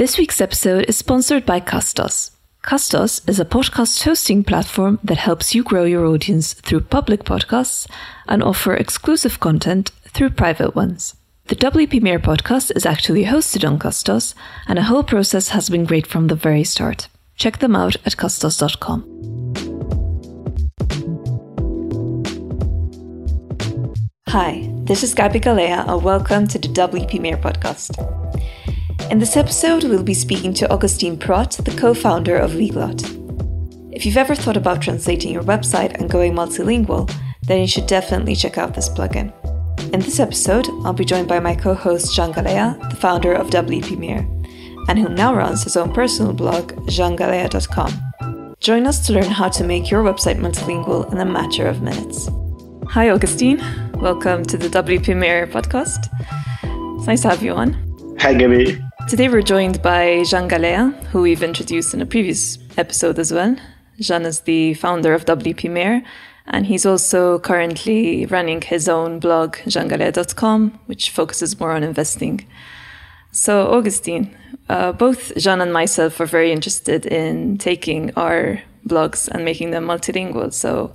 This week's episode is sponsored by Castos. Castos is a podcast hosting platform that helps you grow your audience through public podcasts and offer exclusive content through private ones. The WP Mayor podcast is actually hosted on Castos, and the whole process has been great from the very start. Check them out at castos.com. Hi, this is Gaby Galea, and welcome to the WP Mayor podcast. In this episode, we'll be speaking to Augustin Prot, the co founder of Weglot. If you've ever thought about translating your website and going multilingual, then you should definitely check out this plugin. In this episode, I'll be joined by my co host Jean Galea, the founder of WP Mayor, and who now runs his own personal blog, jeangalea.com. Join us to learn how to make your website multilingual in a matter of minutes. Hi, Augustine. Welcome to the WP Mayor podcast. It's nice to have you on. Hi, Gaby. Today we're joined by Jean Galea, who we've introduced in a previous episode as well. Jean is the founder of WP Mayor, and he's also currently running his own blog, jeangalea.com, which focuses more on investing. So, Augustin, uh, both Jean and myself are very interested in taking our blogs and making them multilingual. So,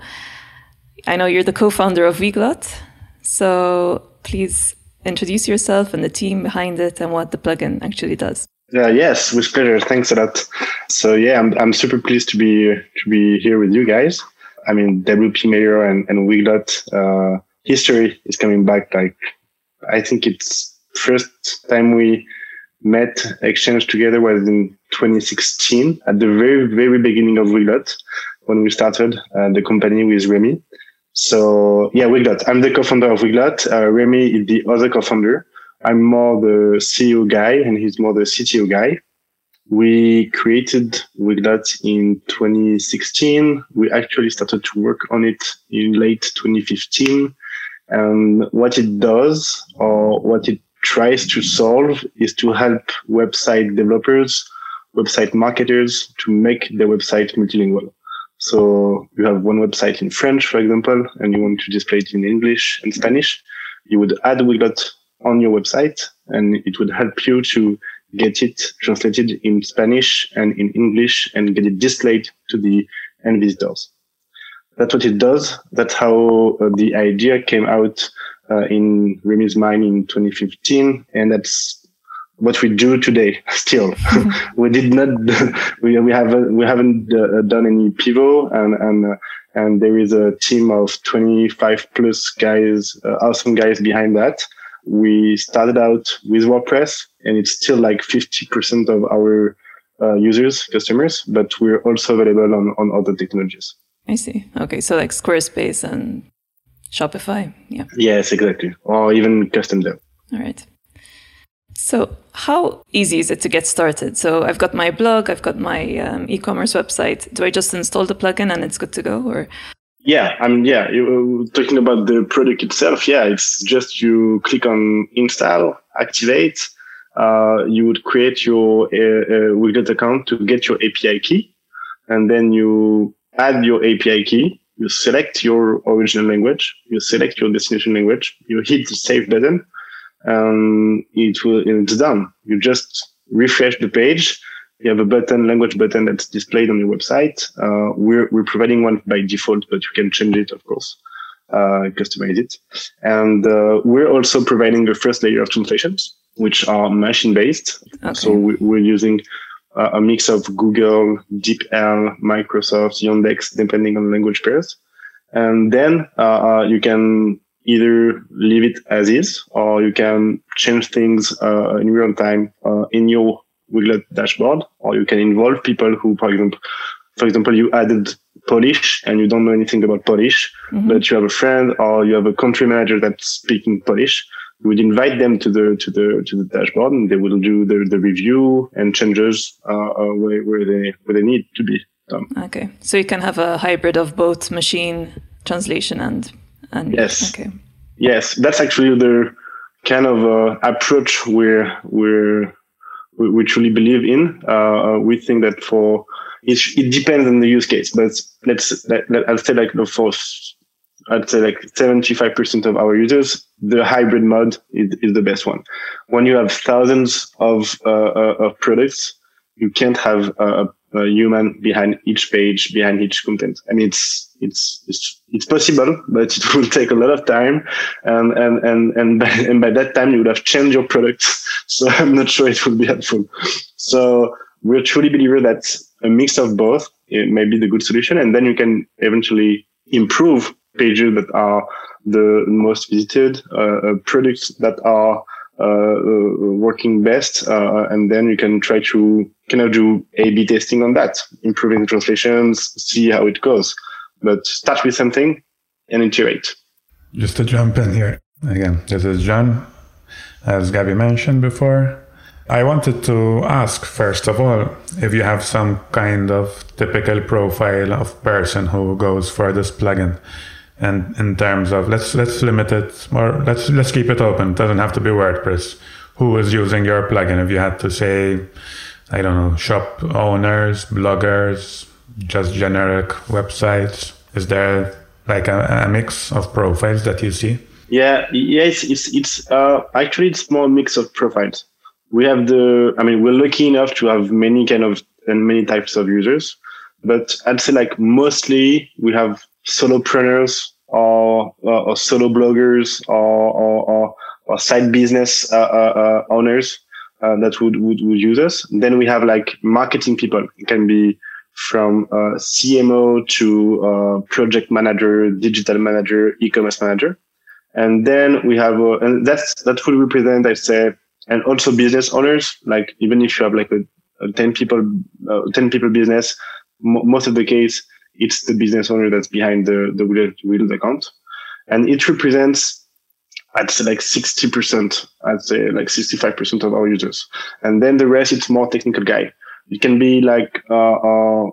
I know you're the co founder of Weglot. So, please introduce yourself and the team behind it and what the plugin actually does. Uh, yes, with pleasure. Thanks a lot. So yeah, I'm I'm super pleased to be to be here with you guys. I mean, WP Mayor and and Weglot uh, history is coming back. Like, I think it's first time we met, exchanged together was in 2016 at the very very beginning of Weglot when we started uh, the company with Remy. So yeah, Weglot. I'm the co-founder of Weglot. Uh, Remy is the other co-founder. I'm more the CEO guy and he's more the CTO guy. We created Weglot in 2016. We actually started to work on it in late 2015. And what it does or what it tries to solve is to help website developers, website marketers to make their website multilingual. So you have one website in French, for example, and you want to display it in English and Spanish. You would add Weglot on your website and it would help you to get it translated in Spanish and in English and get it displayed to the end visitors. That's what it does. That's how uh, the idea came out uh, in Remy's mind in 2015. And that's what we do today still. We did not we, we haven't we haven't uh, done any pivot and and uh, and there is a team of 25 plus guys uh, awesome guys behind that. We started out with wordpress and it's still like 50% of our uh, users customers but we're also available on on other technologies. I see. Okay so like squarespace and shopify yeah. Yes exactly. Or even custom dev. All right so, how easy is it to get started? So, I've got my blog, I've got my um, e-commerce website. Do I just install the plugin and it's good to go, or? Yeah, I mean, yeah. You, talking about the product itself, yeah, it's just you click on install, activate. Uh, you would create your uh, uh, Weglot account to get your API key, and then you add your API key. You select your original language, you select your destination language, you hit the save button, and it will it's done. You just refresh the page. You have a button, language button that's displayed on your website. Uh, we're we're providing one by default, but you can change it, of course, uh, customize it. And uh, we're also providing the first layer of translations, which are machine based. Okay. So we, we're using a mix of Google, DeepL, Microsoft, Yandex, depending on language pairs. And then uh, uh, you can either leave it as is or you can change things uh, in real time uh, in your Weglot dashboard or you can involve people who, for example, for example, you added Polish and you don't know anything about Polish, mm-hmm. but you have a friend or you have a country manager that's speaking Polish. You would invite them to the to the to the dashboard, and they will do the, the review and changes uh, uh where, where they where they need to be done. Okay, so you can have a hybrid of both machine translation and and yes, okay. yes, that's actually the kind of uh, approach we're we're we truly believe in. Uh, we think that for it, it depends on the use case, but let's let, let, I'll say like for I'd say like 75% of our users, the hybrid mode is, is the best one. When you have thousands of, uh, uh, of products, you can't have a, a, human behind each page, behind each content. I mean, it's, it's, it's, it's possible, but it will take a lot of time. And, and, and, and by, and by that time, you would have changed your product. So I'm not sure it would be helpful. So we're truly believe that a mix of both it may be the good solution. And then you can eventually improve pages that are the most visited, uh, uh products that are uh, uh, working best, uh, and then you can try to kind of do A/B testing on that, improving the translations, see how it goes. But start with something and iterate. Just to jump in here again, this is Jean. As Gaby mentioned before, I wanted to ask first of all if you have some kind of typical profile of person who goes for this plugin and in terms of let's let's limit it or let's let's keep it open it doesn't have to be wordpress who is using your plugin if you had to say i don't know shop owners bloggers just generic websites? Is there like a, a mix of profiles that you see? Yeah yes it's it's uh, actually it's more mix of profiles. We have the i mean we're lucky enough to have many kind of and many types of users but i'd say like mostly we have solopreneurs or, or, or solo bloggers or, or, or side business uh, uh, uh, owners uh, that would, would, would use us. Then we have like marketing people. It can be from uh, CMO to uh, project manager, digital manager, e-commerce manager. And then we have, and that's, that would represent, I say, and also business owners. Like even if you have like a, a 10 people, 10 people business, most of the case, it's the business owner that's behind the, the Weglot account. And it represents, I'd say like 60%, I'd say like 65% of our users. And then the rest, it's more technical guy. It can be like a, a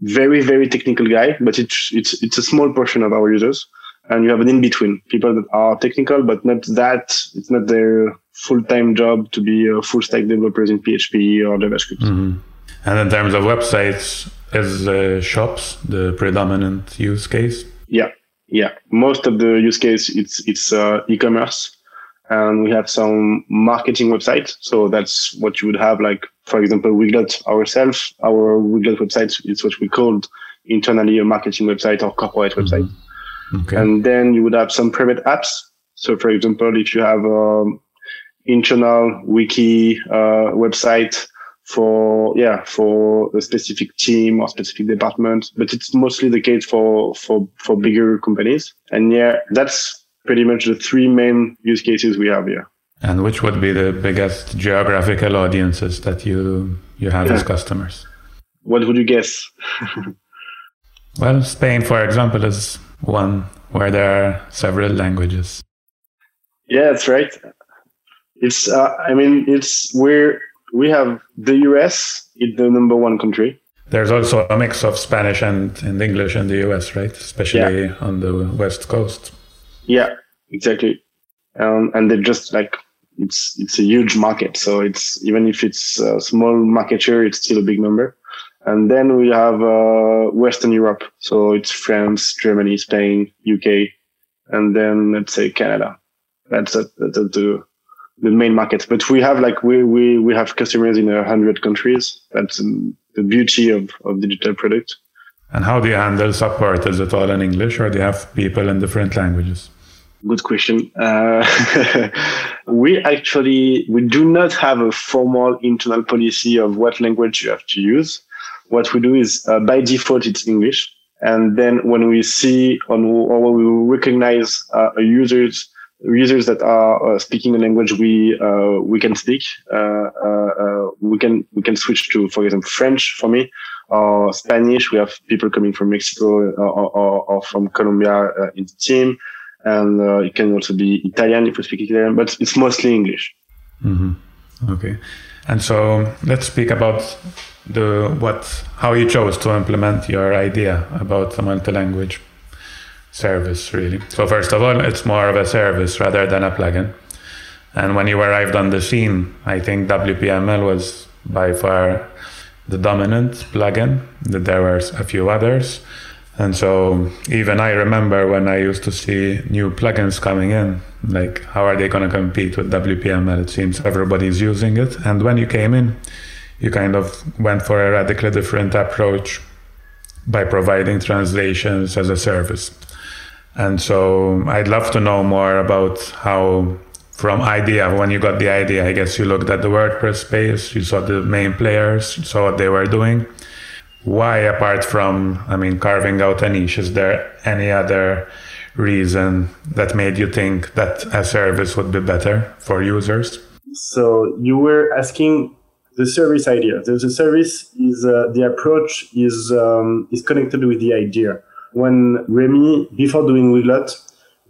very, very technical guy, but it's, it's, it's a small portion of our users. And you have an in between people that are technical, but not that, it's not their full time job to be a full stack developers in PHP or JavaScript. Mm-hmm. And in terms of websites, is uh, shops the predominant use case? Yeah, yeah. Most of the use case it's it's uh, e-commerce, and we have some marketing website. So that's what you would have, like for example, Weglot ourselves. Our Weglot website is what we called internally a marketing website or corporate website. Mm-hmm. Okay. And then you would have some private apps. So for example, if you have um, internal wiki uh, website for yeah for a specific team or specific department but it's mostly the case for for for bigger companies. And yeah that's pretty much the three main use cases we have here and which would be the biggest geographical audiences that you you have yeah. as customers? What would you guess? Well spain for example is one where there are several languages. Yeah that's right. It's uh, i mean it's where we have the US is the number one country. There's also a mix of Spanish and, and English in the US, right? Especially yeah. on the West Coast. Yeah, exactly. Um, and they're just like it's it's a huge market. So it's even if it's a small market share, it's still a big number. And then we have uh, Western Europe. So it's France, Germany, Spain, UK, and then let's say Canada. That's a, that's a, the the main markets. But we have like we we we have customers in a hundred countries. That's the beauty of of digital product. And how do you handle support? Is it all in English, or do you have people in different languages? Good question. Uh, we actually we do not have a formal internal policy of what language you have to use. What we do is uh, by default it's English, and then when we see on or when we recognize uh, a user's users that are uh, speaking a language we uh, we can speak. Uh, we can we can switch to, for example, French for me or Spanish. We have people coming from Mexico or, or, or from Colombia in the team, and it can also be Italian if we speak Italian, but it's mostly English. Mm-hmm. Okay, and so let's speak about the what how you chose to implement your idea about the multi-language service, really. So, first of all, it's more of a service rather than a plugin. And when you arrived on the scene, I think WPML was by far the dominant plugin. There were a few others. And so even I remember when I used to see new plugins coming in, like how are they going to compete with WPML? It seems everybody's using it. And when you came in, you kind of went for a radically different approach by providing translations as a service. And so I'd love to know more about how from idea, when you got the idea, I guess you looked at the WordPress space, you saw the main players, you saw what they were doing. Why apart from i mean carving out a niche is there any other reason that made you think that a service would be better for users? So you were asking the service idea. The, service is uh, the approach is um, is connected with the idea when remy before doing Weglot,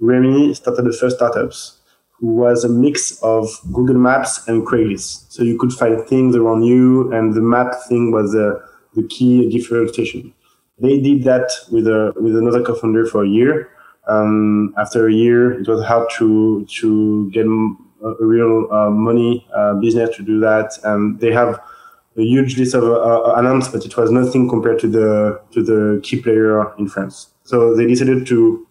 remy started the first startups who was a mix of google maps and craigslist so you could find things around you and the map thing was a the key differentiation. They did that with a with another co-founder for a year. Um, after a year, it was hard to to get a real uh, money uh, business to do that, and they have a huge list of uh, announcements, but it was nothing compared to the to the key player in France. So they decided to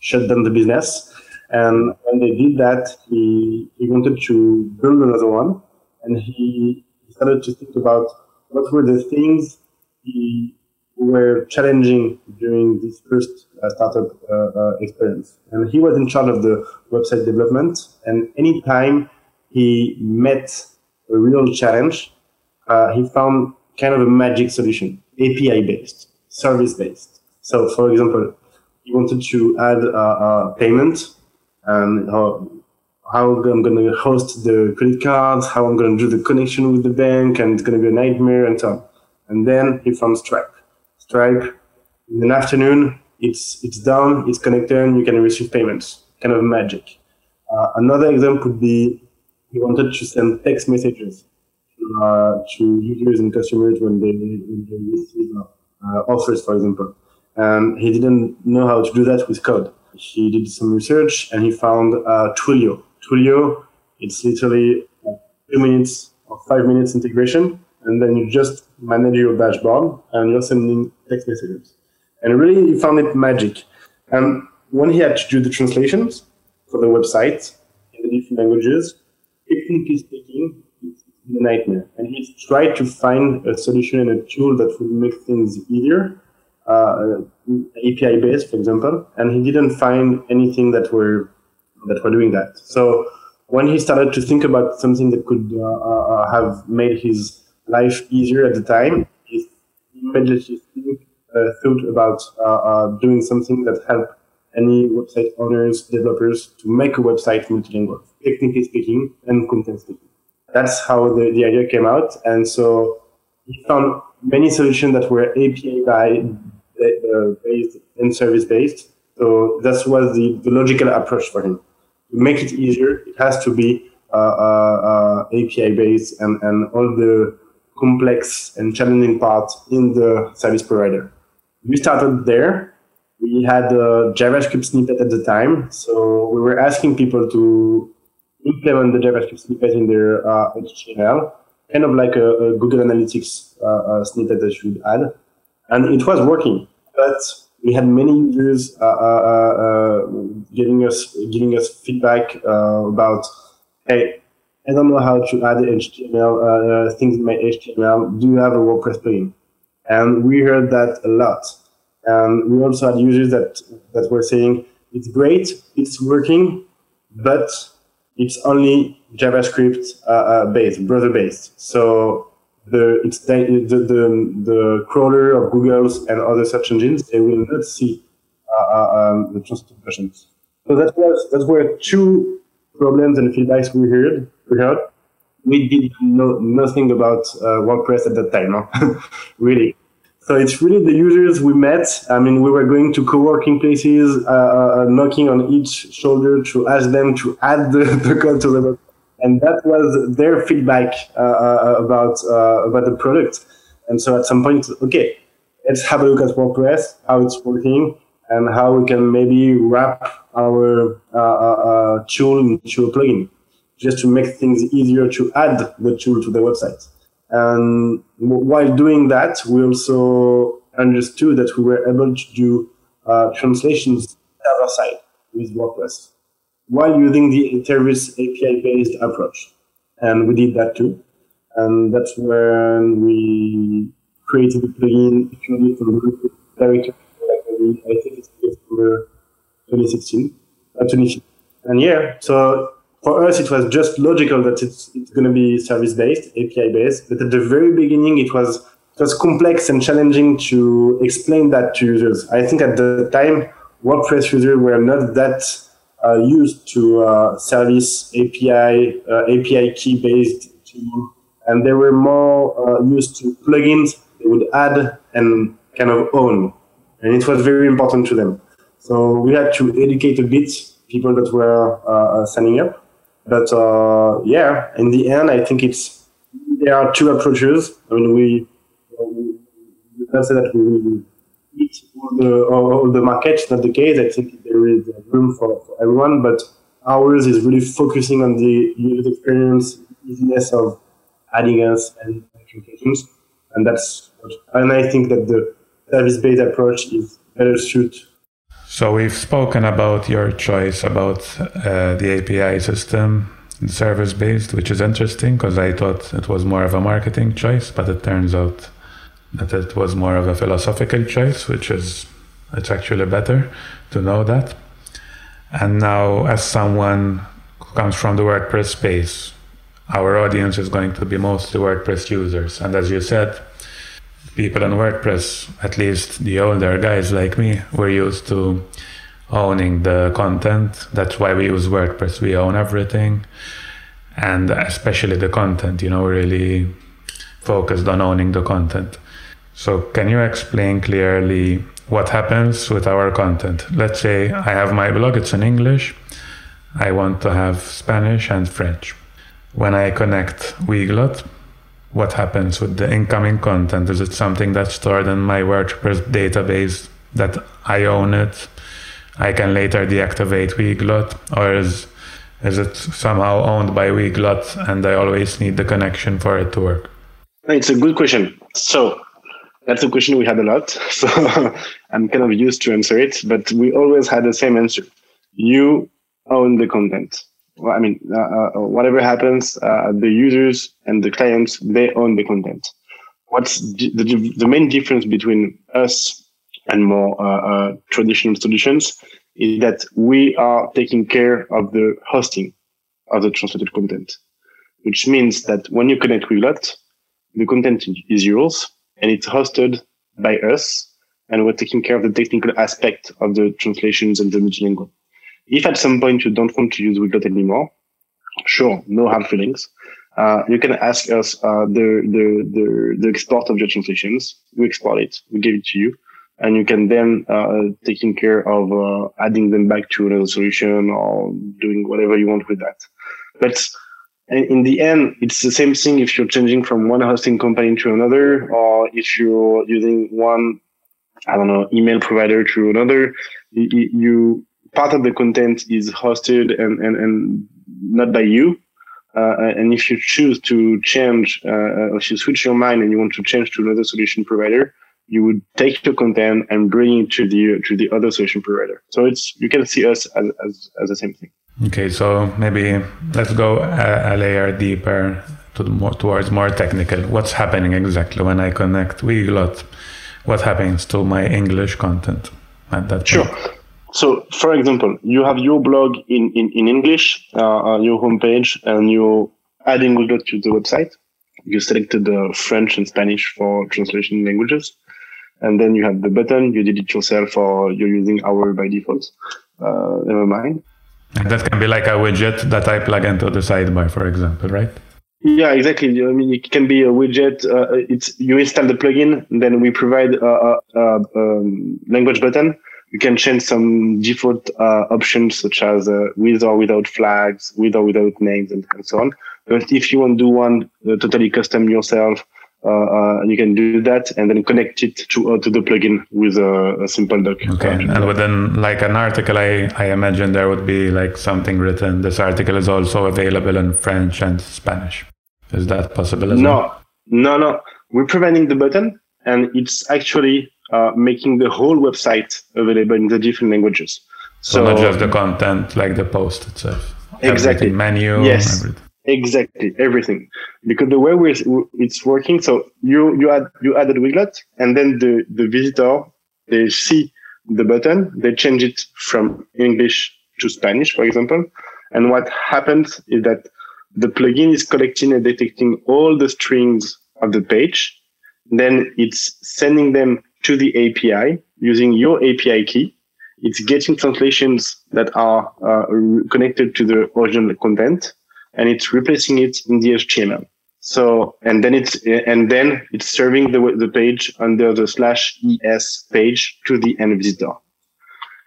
shut down the business, and when they did that, he he wanted to build another one, and he started to think about what were the things we were challenging during this first uh, startup uh, uh, experience. And he was in charge of the website development. And anytime he met a real challenge, uh, he found kind of a magic solution, API based, service based. So, for example, he wanted to add a, payment and how I'm going to host the credit cards, how I'm going to do the connection with the bank, and it's going to be a nightmare and so on. And then he found Stripe. Stripe, in an afternoon, it's it's done, it's connected, and you can receive payments. Kind of magic. Uh, another example would be he wanted to send text messages to, uh, to users and customers when they, when they receive uh, offers, for example. And he didn't know how to do that with code. He did some research and he found uh, Twilio. Twilio, it's literally two minutes or five minutes integration, and then you just manage your dashboard and you're sending text messages. And really, he found it magic. And when he had to do the translations for the website in the different languages, technically speaking, a nightmare. And he tried to find a solution and a tool that would make things easier, uh, API based, for example. And he didn't find anything that were that were doing that. So when he started to think about something that could uh, uh, have made his life easier at the time, he immediately uh, thought about uh, uh, doing something that helped any website owners, developers to make a website multilingual, technically speaking and content speaking. That's how the, the idea came out. And so he found many solutions that were API uh, based and service based. So that was the, the logical approach for him to make it easier, it has to be uh, uh, uh API based and, and all the complex and challenging parts in the service provider. We started there. We had a JavaScript snippet at the time, so we were asking people to implement the JavaScript snippet in their uh, HTML, kind of like a, a Google Analytics uh, snippet that you would add, and it was working. But we had many users uh, uh, uh, giving us giving us feedback about, hey, I don't know how to add HTML things in my HTML. Do you have a WordPress plugin? And we heard that a lot. And we also had users that that were saying it's great, it's working, but it's only JavaScript uh, uh, based, browser based. So the it's the, the, the, crawler of Google's and other search engines, they will not see uh, um, the translated versions. So that was that were two problems and feedbacks we heard. We heard. We did know nothing about uh, WordPress at that time, no? really. So it's really the users we met. I mean, we were going to co-working places, uh, uh, knocking on each shoulder to ask them to add the, the code to the and that was their feedback uh, uh, about uh, about the product. And so at some point, okay, let's have a look at WordPress, how it's working, and how we can maybe wrap our uh, tool into a plugin, just to make things easier to add the tool to the website. And while doing that, we also understood that we were able to do uh, translations server side with WordPress while using the service API based approach. And we did that too. And that's when we created the plugin for the directory. I think it's September 2016, uh, 2015. And yeah, so for us, it was just logical that it's, it's going to be service based, API based. But at the very beginning, it was was complex and challenging to explain that to users. I think at the time, WordPress users were not that uh, used to uh, service API uh, API key based tool, and they were more uh, used to plugins they would add and kind of own, and it was very important to them. So we had to educate a bit people that were uh, signing up, but uh, yeah, in the end, I think it's there are two approaches. I mean, we can't say that we eat all the, all the not the case. I think there is room for, for everyone, but ours is really focusing on the user experience, easiness of adding us and applications. And that's what, and I think that the service-based approach is better suited. So we've spoken about your choice about uh, the API system, service-based, which is interesting because I thought it was more of a marketing choice, but it turns out that it was more of a philosophical choice, which is it's actually better to know that. And now, as someone who comes from the WordPress space, our audience is going to be mostly WordPress users. And as you said, people on WordPress, at least the older guys like me, were used to owning the content. That's why we use WordPress. We own everything. And especially the content, you know, really focused on owning the content. So, can you explain clearly what happens with our content? Let's say I have my blog, it's in English. I want to have Spanish and French. When I connect Weglot, what happens with the incoming content? Is it something that's stored in my WordPress database that I own it? I can later deactivate Weglot, or is is it somehow owned by Weglot and I always need the connection for it to work? It's a good question. So that's a question we had a lot. So I'm kind of used to answer it, but we always had the same answer. You own the content. Well, I mean, uh, uh, whatever happens, uh, the users and the clients, they own the content. What's the, the, main difference between us and more uh, uh, traditional solutions is that we are taking care of the hosting of the translated content, which means that when you connect with Weglot, the content is yours and it's hosted by us and we're taking care of the technical aspect of the translations and the multilingual. If at some point you don't want to use Weglot anymore, sure, no hard feelings. Uh, you can ask us uh, the, the, the, the export of your translations. We export it, we give it to you, and you can then uh, taking care of uh, adding them back to another solution or doing whatever you want with that. But in the end, it's the same thing if you're changing from one hosting company to another, or if you're using one, I don't know, email provider to another. You part of the content is hosted and and, and not by you. Uh, and if you choose to change, uh, if you switch your mind and you want to change to another solution provider, you would take your content and bring it to the to the other solution provider. So it's you can see us as as, as the same thing. Okay, so maybe let's go a, a layer deeper to more, towards more technical. What's happening exactly when I connect Weglot? What happens to my English content at that Sure. Point? So, for example, you have your blog in, in, in English, uh, your homepage, and you're adding Weglot to the website. You selected uh, French and Spanish for translation languages. And then you have the button, you did it yourself, or you're using our by default. Uh, never mind. And that can be like a widget that I plug into the sidebar, for example, right? Yeah, exactly. I mean, it can be a widget. Uh, it's you install the plugin, then we provide a, a, a um, language button. You can change some default uh, options such as uh, with or without flags, with or without names, and, and so on. But if you want to do one uh, totally custom yourself, uh, uh, you can do that and then connect it to uh, to the plugin with a, a simple doc. Okay, and within like an article, I, I imagine there would be like something written. This article is also available in French and Spanish. Is that possible as no, well? No, no, We're providing the button, and it's actually uh, making the whole website available in the different languages. So, so not just the content, like the post itself. Exactly. Everything, menu. Yes. Everything. Exactly, everything. Because the way we it's working, so you you add you added Weglot, and then the the visitor they see the button, they change it from English to Spanish, for example, and what happens is that the plugin is collecting and detecting all the strings of the page, then it's sending them to the API using your API key. It's getting translations that are uh, connected to the original content and it's replacing it in the HTML. So, and then it's, and then it's serving the, the page under the slash ES page to the end visitor.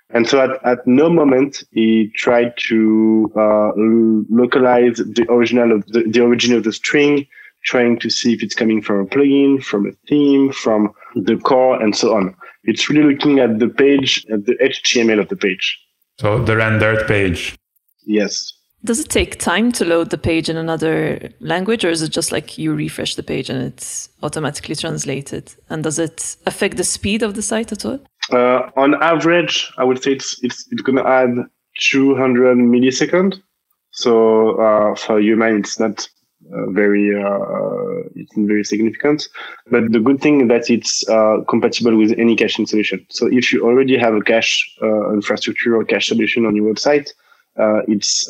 And so at, at no moment he tried to uh, localize the original of the, the origin of the string, trying to see if it's coming from a plugin, from a theme, from the core, and so on. It's really looking at the page, at the HTML of the page. So the rendered page. Yes. Does it take time to load the page in another language, or is it just like you refresh the page and it's automatically translated? And does it affect the speed of the site at all? Uh, on average, I would say it's it's, it's going to add 200 milliseconds. So uh, for human, it's not uh, very uh, it's very significant. But the good thing is that it's uh, compatible with any caching solution. So if you already have a cache uh, infrastructure or cache solution on your website, uh, it's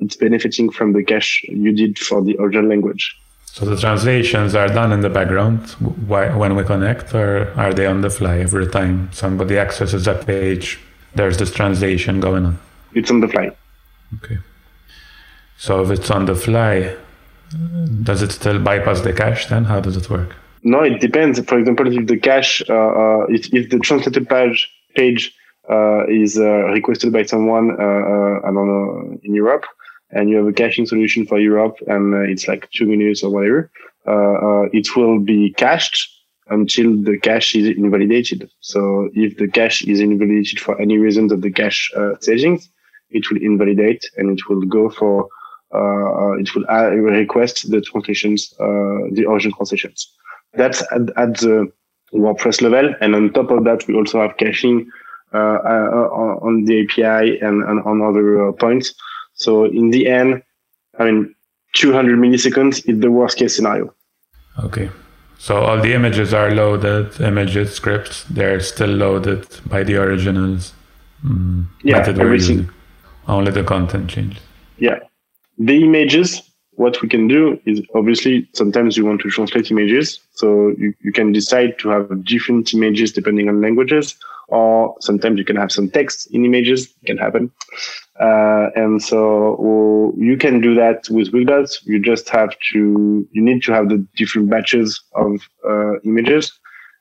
it's benefiting from the cache you did for the original language. So the translations are done in the background when we connect, or are they on the fly every time somebody accesses that page? There's this translation going on. It's on the fly. Okay. So if it's on the fly, does it still bypass the cache? Then how does it work? No, it depends. For example, if the cache, uh, uh, if, if the translated page page uh, is uh, requested by someone, uh, I don't know, in Europe, and you have a caching solution for Europe, and it's like two minutes or whatever, it will be cached until the cache is invalidated. So if the cache is invalidated for any reason of the cache settings, it will invalidate and it will go for uh, it will request the translations, uh, the origin translations. That's at, at, the WordPress level. And on top of that, we also have caching uh, uh, on the API and, and on other uh, points. So in the end, I mean, 200 milliseconds is the worst case scenario. Okay. So all the images are loaded, images, scripts, they're still loaded by the originals. Mm, yeah, everything. Only the content changes. Yeah. The images, what we can do is obviously sometimes you want to translate images. So you, you can decide to have different images depending on languages or sometimes you can have some text in images it can happen uh, and so well, you can do that with Weglot. you just have to you need to have the different batches of uh, images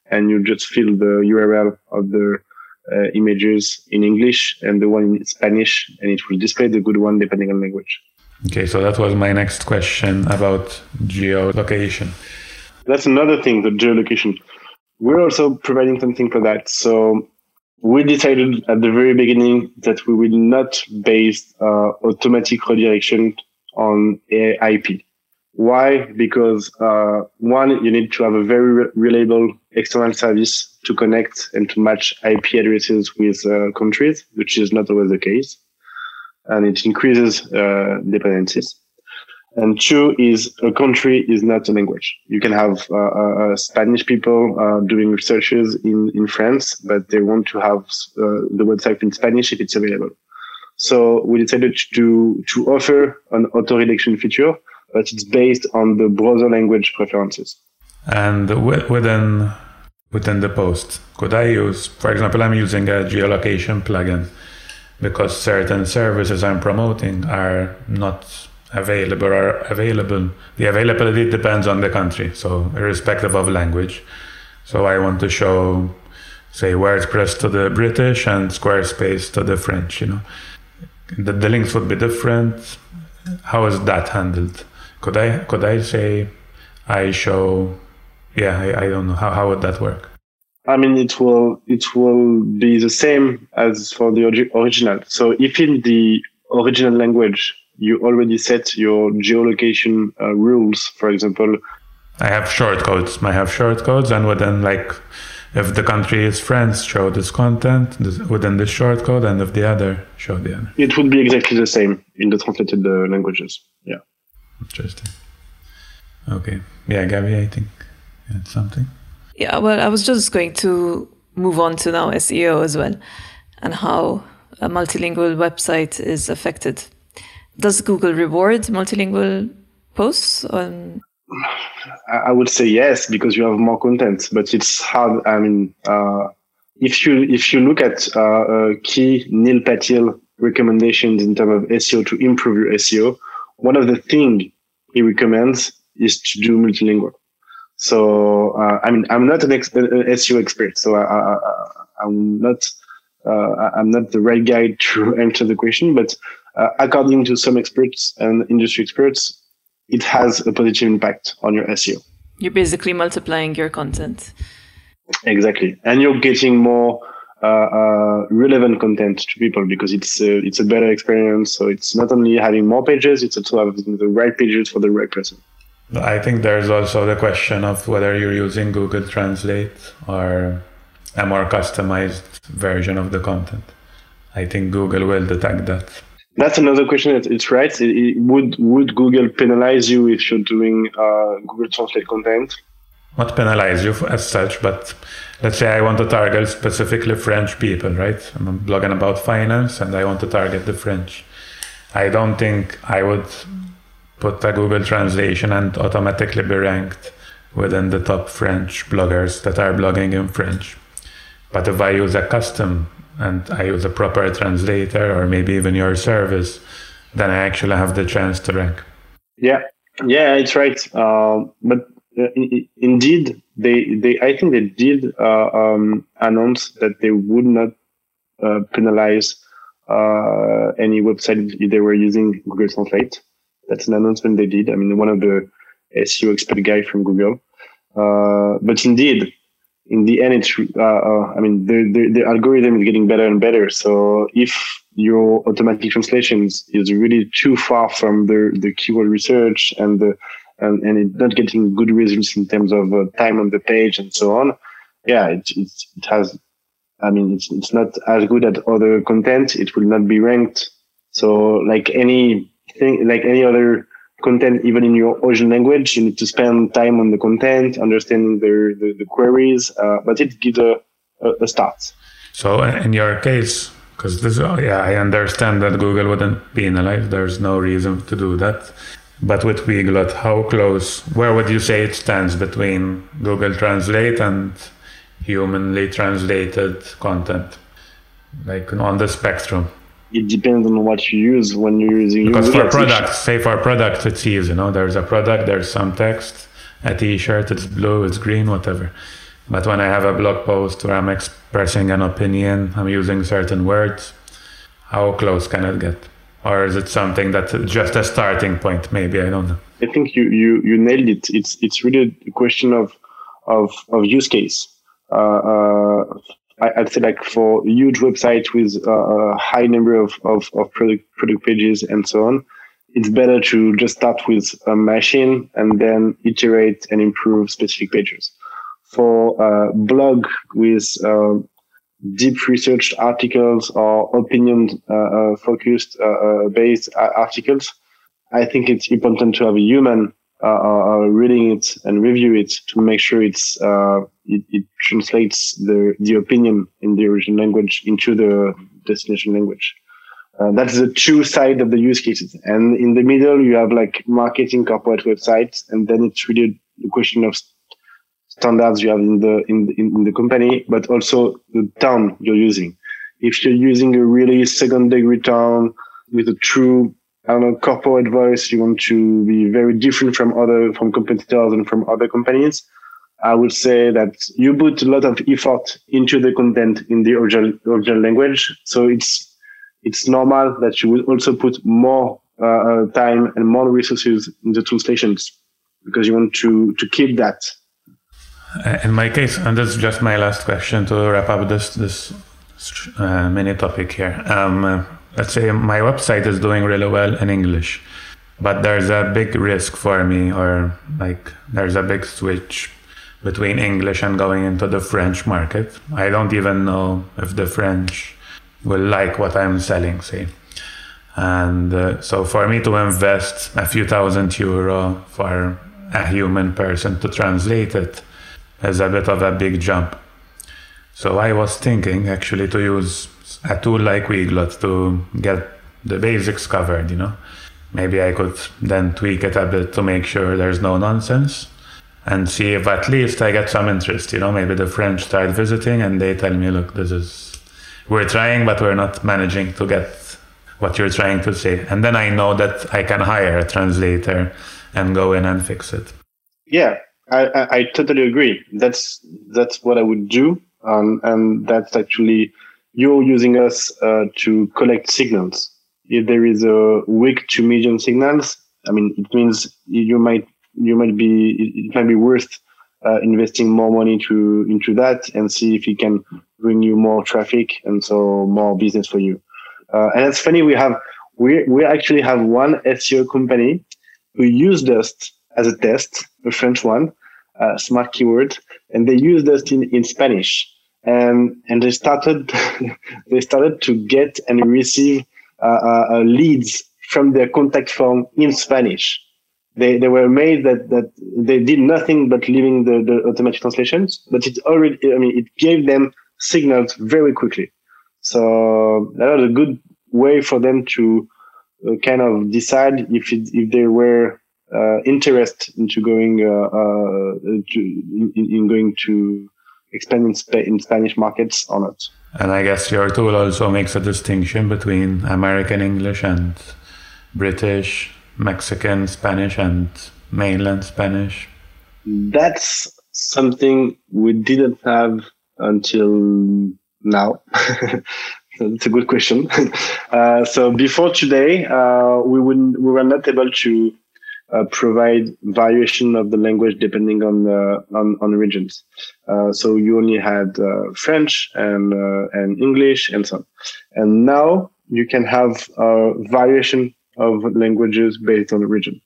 and you just fill the url of the uh, images in english and the one in spanish and it will display the good one depending on language okay so that was my next question about geolocation that's another thing the geolocation we're also providing something for that so we decided at the very beginning that we will not base uh, automatic redirection on IP. Why? Because uh, one, you need to have a very re- reliable external service to connect and to match IP addresses with uh, countries, which is not always the case, and it increases uh, dependencies. And two is a country is not a language. You can have uh, uh, uh, Spanish people uh, doing researches in, in France, but they want to have uh, the website in Spanish if it's available. So we decided to, to offer an auto redirection feature, but it's based on the browser language preferences. And within, within the post, could I use, for example, I'm using a geolocation plugin because certain services I'm promoting are not available are available. The availability depends on the country, so irrespective of language. So I want to show, say, WordPress to the British and Squarespace to the French. You know, the, the links would be different. How is that handled? Could I could I say I show? Yeah, I, I don't know how how would that work. I mean, it will it will be the same as for the original. So if in the original language you already set your geolocation uh, rules, for example. I have shortcodes. I have shortcodes, and within like if the country is France, show this content within the shortcode, and if the other, show the other. It would be exactly the same in the translated uh, languages. Yeah. Interesting. Okay. Yeah, Gaby, I think you had something. Yeah, well, I was just going to move on to now SEO as well and how a multilingual website is affected. Does Google reward multilingual posts on I would say yes because you have more content, but it's hard. I mean, uh, if you if you look at uh, uh, key Neil Patel recommendations in terms of SEO to improve your SEO, one of the things he recommends is to do multilingual. So uh, I mean, I'm not an ex- SEO expert, so I, am not uh, I'm not the right guy to answer the question. But uh, according to some experts and industry experts, it has a positive impact on your SEO. You're basically multiplying your content. Exactly, and you're getting more uh, uh, relevant content to people because it's a, it's a better experience. So it's not only having more pages; it's also having the right pages for the right person. I think there's also the question of whether you're using Google Translate or a more customized version of the content. I think Google will detect that that's another question. It's right. It, it, would would Google penalize you if you're doing uh, Google Translate content? Not penalize you as such, but let's say I want to target specifically French people, right? I'm blogging about finance, and I want to target the French. I don't think I would put a Google translation and automatically be ranked within the top French bloggers that are blogging in French. But if I use a custom and I use a proper translator or maybe even your service, then I actually have the chance to rank. Yeah, yeah, it's right. Uh, but uh, indeed, they they I think they did uh, um, announce that they would not uh, penalize uh, any website if they were using Google Translate. That's an announcement they did. I mean, one of the SEO expert guy from Google. Uh, but indeed, in the end, it's, uh, uh, I mean, the, the, the, algorithm is getting better and better. So if your automatic translations is really too far from the, the keyword research and the, and, and it's not getting good results in terms of uh, time on the page and so on. Yeah, it, it, it has, I mean, it's, it's not as good as other content. It will not be ranked. So like any thing, like any other content even in your original language. You need to spend time on the content, understanding the, the, the queries, uh, but it gives a, a, a, start. So in your case, because this, oh, yeah, I understand that Google wouldn't be in penalize. There's no reason to do that. But with Weglot, how close, where would you say it stands between Google Translate and humanly translated content? Like on the spectrum? It depends on what you use when you're using because for products say for products it's easy you know there's a product there's some text a t-shirt it's blue it's green whatever. But when i have a blog post where i'm expressing an opinion i'm using certain words how close can it get? Or is it something that's just a starting point maybe i don't know. I think you you, you nailed it. It's it's really a question of of of use case. Uh, uh, I'd say like for huge websites with a high number of, of, of product, product pages and so on, it's better to just start with a machine and then iterate and improve specific pages. For a blog with uh, deep research articles or opinion uh, uh focused uh, uh, based articles, I think it's important to have a human Uh, uh, reading it and review it to make sure it's uh, it, it, translates the, the opinion in the original language into the destination language. Uh, that's the two side of the use cases. And in the middle, you have like marketing corporate websites. And then it's really the question of standards you have in the, in in the company, but also the town you're using. If you're using a really second degree town with a true I don't know, corporate voice, you want to be very different from other, from competitors and from other companies I would say that you put a lot of effort into the content in the original, original language. So it's, it's normal that you will also put more uh, uh, time and more resources in the translations because you want to, to keep that. Uh, in my case, and that's just my last question to wrap up this, this uh, mini topic here. Um, uh, let's say my website is doing really well in English, but there's a big risk for me, or like there's a big switch between English and going into the French market. I don't even know if the French will like what I'm selling, say. And uh, so for me to invest a few thousand euro for a human person to translate it is a bit of a big jump. So I was thinking actually to use a tool like Weglot to get the basics covered, you know. Maybe I could then tweak it a bit to make sure there's no nonsense and see if at least I get some interest, you know. Maybe the French start visiting and they tell me, look, this is, we're trying, but we're not managing to get what you're trying to say. And then I know that I can hire a translator and go in and fix it. Yeah, I, I, I totally agree. That's that's what I would do, um, and that's actually you're using us uh, to collect signals. If there is a weak to medium signals, I mean, it means you might you might be it, might be worth uh, investing more money to into that and see if it can bring you more traffic and so more business for you. Uh, and it's funny we have we we actually have one SEO company who used us as a test, a French one, uh, Smartkeyword, and they used us in, in Spanish and and they started they started to get and receive uh, uh, uh, leads from their contact form in Spanish. They they were amazed that that they did nothing but leaving the, the automatic translations, but it already I mean it gave them signals very quickly. So that was a good way for them to uh, kind of decide if it, if they were uh, interested into going uh, to in, in going to expand in, Sp- in Spanish markets or not. And I guess your tool also makes a distinction between American English and British, Mexican Spanish, and mainland Spanish. That's something we didn't have until now. That's a good question. Uh, so before today, uh, we would we were not able to uh, provide variation of the language depending on uh, on, on regions. Uh, so you only had uh, French and uh, and English and so on. And now you can have a variation of languages based on the region.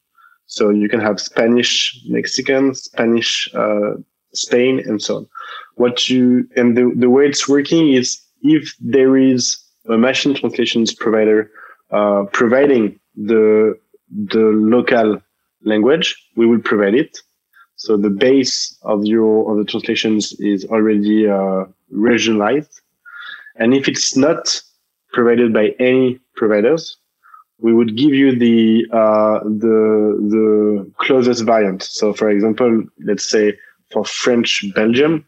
So you can have Spanish, Mexican, Spanish, uh, Spain, and so on. What you and the, the way it's working is if there is a machine translations provider providing the the local language, we will provide it. So the base of your of the translations is already uh, regionalized, and if it's not provided by any providers, we would give you the uh, the the closest variant. So, for example, let's say for French Belgium,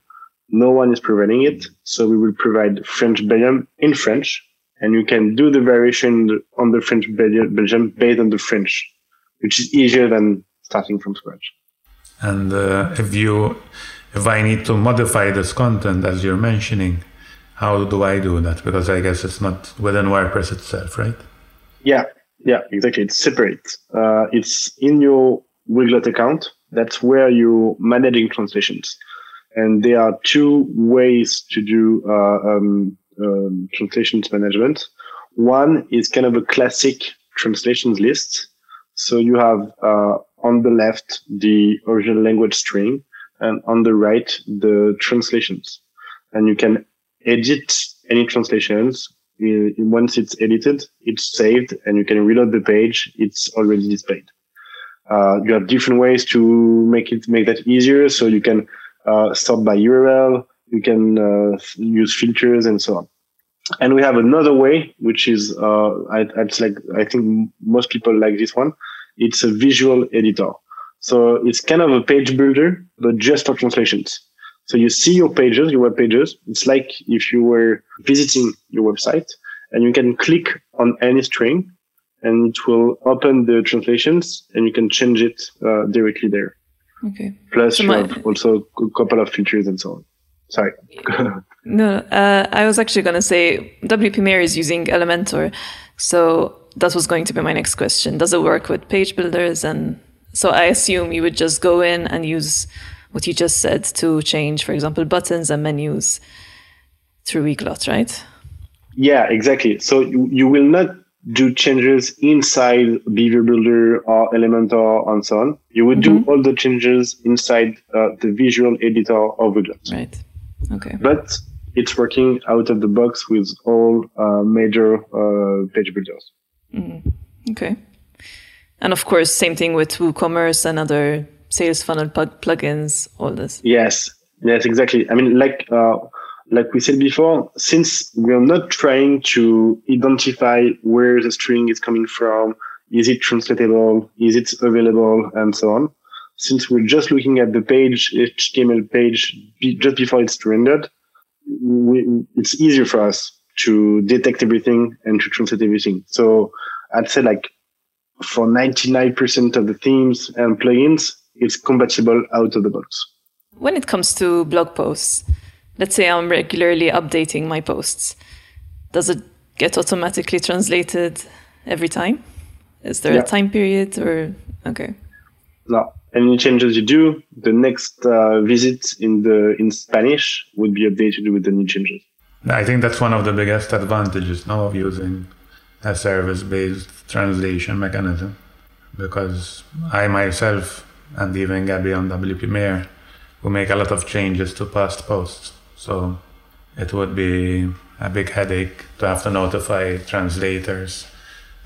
no one is providing it, so we will provide French Belgium in French, and you can do the variation on the French Belgium based on the French which is easier than starting from scratch. And uh, if you, if I need to modify this content as you're mentioning, how do I do that? Because I guess it's not within WordPress itself, right? Yeah, yeah, exactly. It's separate. Uh, it's in your Weglot account. That's where you're managing translations. And there are two ways to do uh, um, um, translations management. One is kind of a classic translations list so you have uh, on the left the original language string and on the right the translations. And you can edit any translations. Once it's edited, it's saved and you can reload the page. It's already displayed. Uh, you have different ways to make it make that easier. So you can uh, sort by URL. You can uh, use filters and so on and we have another way, which is uh, I, like I think most people like this one. It's a visual editor, so it's kind of a page builder, but just for translations. So you see your pages, your web pages. It's like if you were visiting your website, and you can click on any string, and it will open the translations, and you can change it uh, directly there. Okay. Plus, so you my... have also a couple of features and so on. Sorry. no, uh, I was actually going to say WP Mayor is using Elementor. So that was going to be my next question. Does it work with page builders? And so I assume you would just go in and use what you just said to change, for example, buttons and menus through Weglot, right? Yeah, exactly. So you, you will not do changes inside Beaver Builder or Elementor and so on. You would mm-hmm. do all the changes inside uh, the visual editor of Weglot. Right. Okay. But it's working out of the box with all uh, major uh, page builders. Mm. Okay. And of course, same thing with WooCommerce and other sales funnel plug- plugins, all this. Yes. Yes, exactly. I mean, like, uh, like we said before, since we're not trying to identify where the string is coming from, is it translatable, is it available, and so on. Since we're just looking at the page, HTML page, just before it's rendered, we, it's easier for us to detect everything and to translate everything. So I'd say like for 99% of the themes and plugins, it's compatible out of the box. When it comes to blog posts, let's say I'm regularly updating my posts, does it get automatically translated every time? Is there yeah. a time period or okay? No. Any changes you do, the next uh, visit in the in Spanish would be updated with the new changes. I think that's one of the biggest advantages now of using a service-based translation mechanism, because I myself and even Gaby on WP Mayor, we make a lot of changes to past posts. So it would be a big headache to have to notify translators.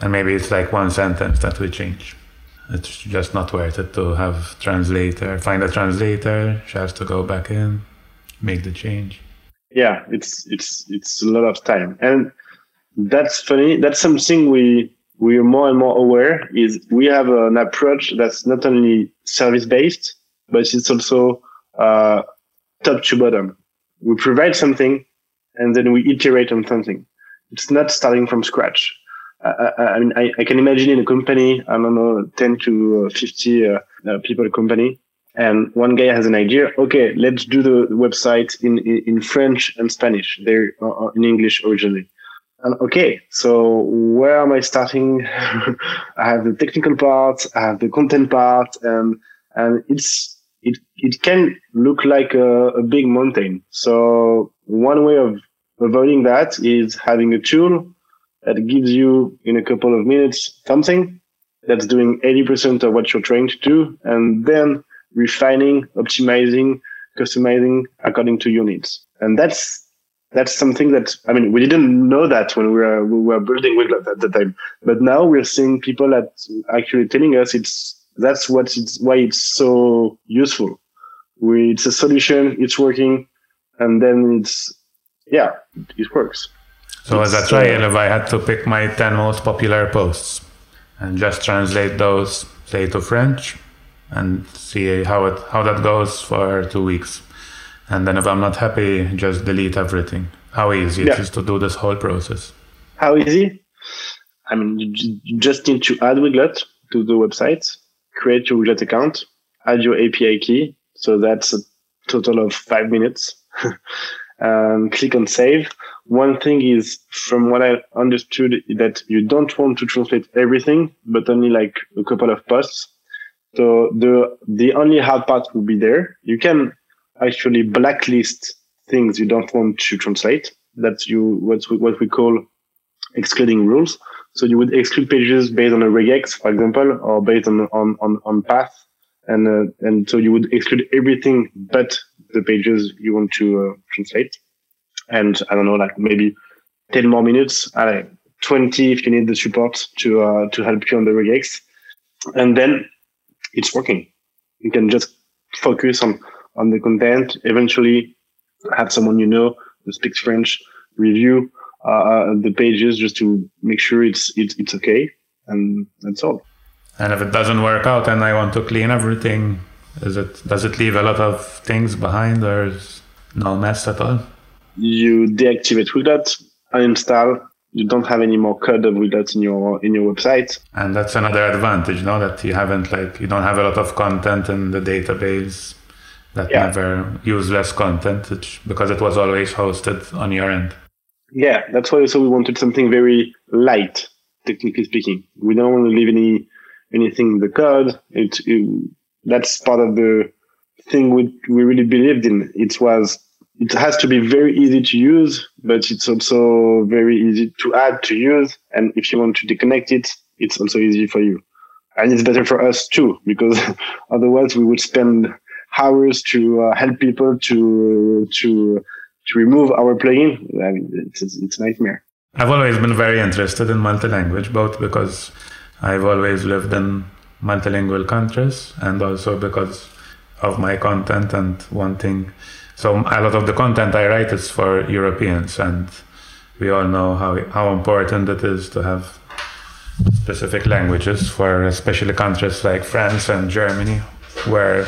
And maybe it's like one sentence that we change. It's just not worth it to have translator, find a translator, she has to go back in, make the change. Yeah, it's it's it's a lot of time. And that's funny. That's something we we are more and more aware is we have an approach that's not only service based, but it's also uh, top to bottom we provide something and then we iterate on something. It's not starting from scratch. I, I mean, I, I, can imagine in a company, I don't know, 10 to uh, 50 uh, uh, people company, and one guy has an idea. Okay, let's do the website in, in, French and Spanish. They're uh, uh, in English originally. And okay, so where am I starting? I have the technical part, I have the content part, and and it's it it can look like a, a big mountain. So one way of avoiding that is having a tool that gives you in a couple of minutes something that's doing 80% of what you're trying to do and then refining, optimizing, customizing according to your needs. And that's that's something that I mean we didn't know that when we were we were building Weglot at the time. But now we're seeing people that actually telling us it's that's what it's why it's so useful. We, it's a solution, it's working, and then it's yeah, it works. So it's, as a trial, uh, if I had to pick my ten most popular posts and just translate those, say to French, and see how it how that goes for two weeks, and then if I'm not happy, just delete everything. How easy yeah. it is to do this whole process? How easy? I mean, you just need to add Weglot to the website create your Weglot account, add your API key. So that's a total of five minutes. um, click on save. One thing is, from what I understood, that you don't want to translate everything, but only like a couple of posts. So the the only hard part will be there. You can actually blacklist things you don't want to translate. That's you what we, what we call excluding rules. So you would exclude pages based on a regex, for example, or based on on on, on path, and uh, and so you would exclude everything but the pages you want to uh, translate. And I don't know, like maybe ten more minutes, uh, twenty if you need the support to uh, to help you on the regex, and then it's working. You can just focus on on the content. Eventually, have someone you know who speaks French review uh, the pages just to make sure it's, it's it's okay, and that's all. And if it doesn't work out, and I want to clean everything, is it does it leave a lot of things behind, or is no mess at all? You deactivate Weglot, uninstall. You don't have any more code of Weglot in your in your website. And that's another advantage, no? That you haven't like you don't have a lot of content in the database that yeah. never useless content because it was always hosted on your end. Yeah, that's why also we wanted something very light, technically speaking. We don't want to leave any anything in the code. It, it that's part of the thing we we really believed in. It was it has to be very easy to use, but it's also very easy to add to use. And if you want to disconnect it, it's also easy for you. And it's better for us too, because otherwise we would spend hours to uh, help people to, to, to remove our plugin. I mean, it's, it's nightmare. I've always been very interested in multi-language, both because I've always lived in multilingual countries and also because of my content and wanting so a lot of the content I write is for Europeans, and we all know how how important it is to have specific languages for especially countries like France and Germany, where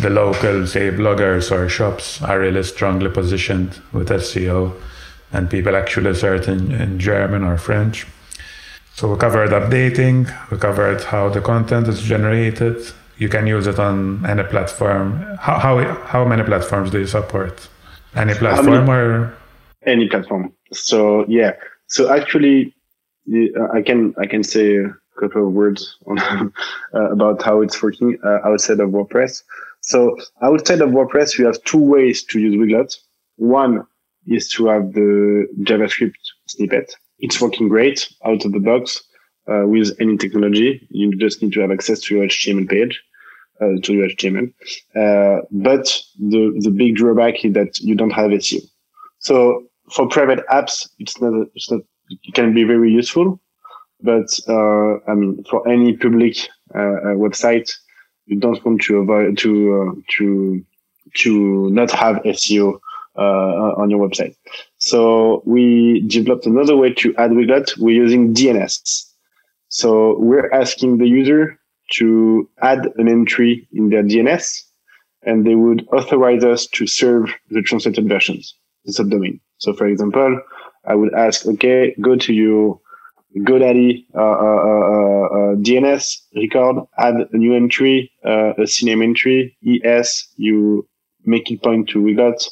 the local, say, bloggers or shops are really strongly positioned with SEO, and people actually search in, in German or French. So we covered updating, we covered how the content is generated, you can use it on any platform. How how, how many platforms do you support? Any platform or any platform? So yeah. So actually, I can I can say a couple of words on, uh, about how it's working uh, outside of WordPress. So outside of WordPress, we have two ways to use Weglot. One is to have the JavaScript snippet. It's working great out of the box uh, with any technology. You just need to have access to your HTML page, uh, to your HTML. Uh, but the, the big drawback is that you don't have SEO. So for private apps, it's not, it's not, it can be very useful. But, uh, I mean, for any public, uh, uh, website, you don't want to avoid, to, to, to not have SEO uh, on your website. So we developed another way to add Weglot. We're using DNS. So we're asking the user to add an entry in their DNS and they would authorize us to serve the translated versions, the subdomain. So for example, I would ask, okay, go to your GoDaddy uh, uh, uh, uh DNS record, add a new entry, uh, a CNAME entry, ES, you make it point to Weglot,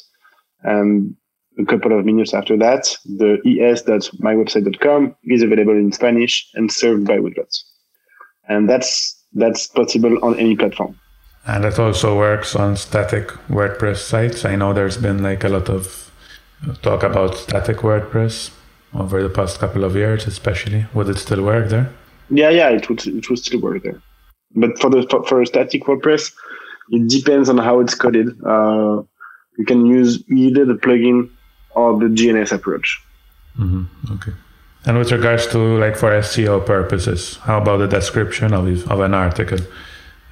and a couple of minutes after that, the es.mywebsite.com is available in Spanish and served by Weglot. And that's that's possible on any platform. And it also works on static WordPress sites. I know there's been like a lot of talk about static WordPress over the past couple of years, especially. Would it still work there? Yeah, yeah, it would it would still work there. But for the for, for a static WordPress, it depends on how it's coded. Uh, you can use either the plugin of the DNS approach. Mm-hmm. Okay. And with regards to like for SEO purposes, how about the description of of an article?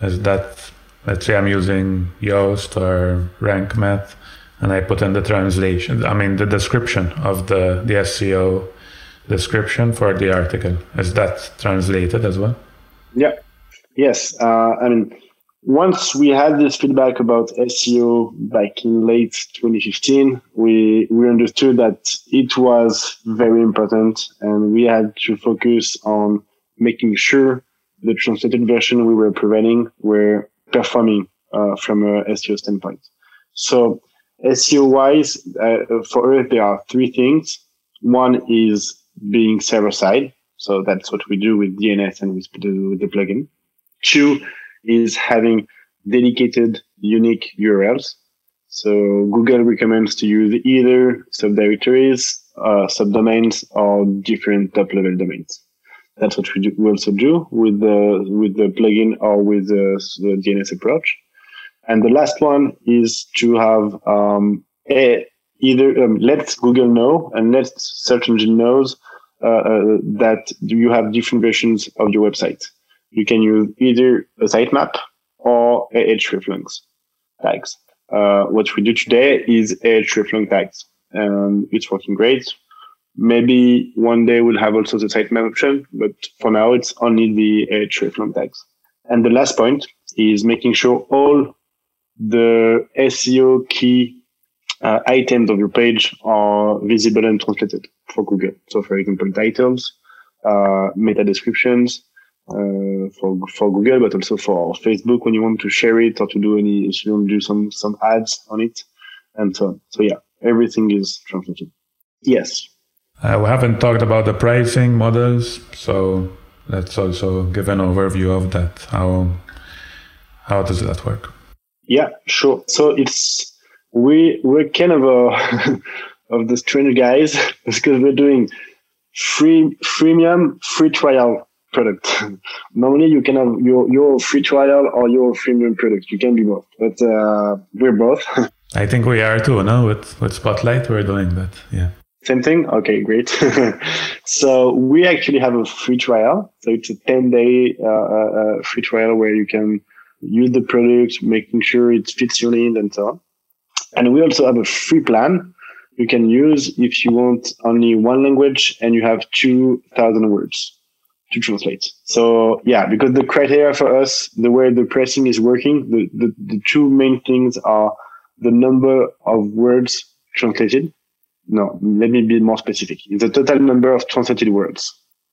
Is that let's say I'm using Yoast or Rank Math, and I put in the translation. I mean the description of the the SEO description for the article. Is that translated as well? Yeah. Yes. Uh, I mean once we had this feedback about SEO back in late 2015, we, we understood that it was very important and we had to focus on making sure the translated version we were providing were performing uh, from a SEO standpoint. So SEO wise, uh, for us, there are three things. One is being server side. So that's what we do with DNS and with the, with the plugin. Two is having dedicated unique URLs. So Google recommends to use either subdirectories, uh, subdomains, or different top level domains. That's what we, do, we also do with the with the plugin or with the, the DNS approach. And the last one is to have um, a, either um, let Google know and let search engine knows uh, uh, that you have different versions of your website you can use either a sitemap or hreflang tags. Uh, what we do today is hreflang tags, and it's working great. Maybe one day we'll have also the sitemap option, but for now it's only the hreflang tags. And the last point is making sure all the SEO key uh, items of your page are visible and translated for Google. So, for example, titles, uh, meta descriptions, uh, for for Google, but also for Facebook when you want to share it or to do any, if you want to do some some ads on it, and so on. So yeah, everything is translated. Yes. Uh, we haven't talked about the pricing models, so let's also give an overview of that. How how does that work? Yeah, sure. So it's we we're kind of a of the strange guys because we're doing free freemium free trial product. Normally, you can have your your free trial or your freemium product. You can be both, but uh, we're both. I think we are too. No, with with Spotlight, we're doing that. Yeah. Same thing. Okay, great. so we actually have a free trial. So it's a ten day uh, uh, uh, free trial where you can use the product, making sure it fits your need and so on. And we also have a free plan you can use if you want only one language and you have 2000 words to translate. So yeah, because the criteria for us, the way the pricing is working, the, the, the two main things are the number of words translated. No, let me be more specific. It's the total number of translated words.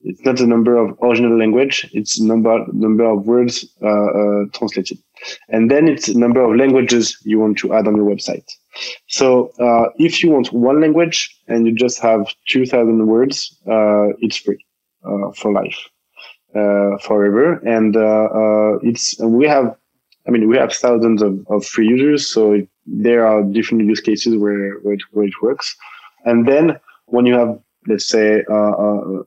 It's not the number of original language. It's number number of words uh, uh, translated, and then it's number of languages you want to add on your website. So uh, if you want one language and you just have two thousand words, uh, it's free for life, uh, forever, and it's we have. I mean, we have thousands of, of free users, so it, there are different use cases where where it, where it works. And then when you have, let's say, uh,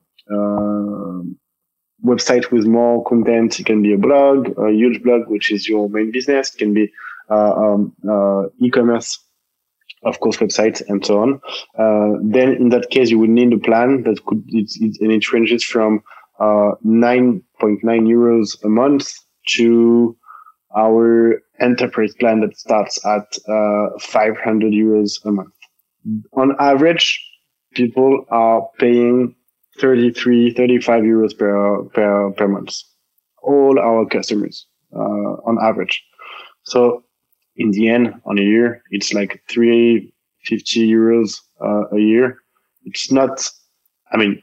website with more content. It can be a blog, a huge blog, which is your main business. It can be uh, um, uh, e-commerce, of course, websites and so on. Uh, then in that case, you would need a plan that could, it, it, and it ranges from 9.9 euros a month to our enterprise plan that starts at 500 euros a month. On average, people are paying 33, 35 euros per, per, per month. All our customers, uh, on average. So in the end, on a year, it's like 350 euros uh, a year. It's not, I mean,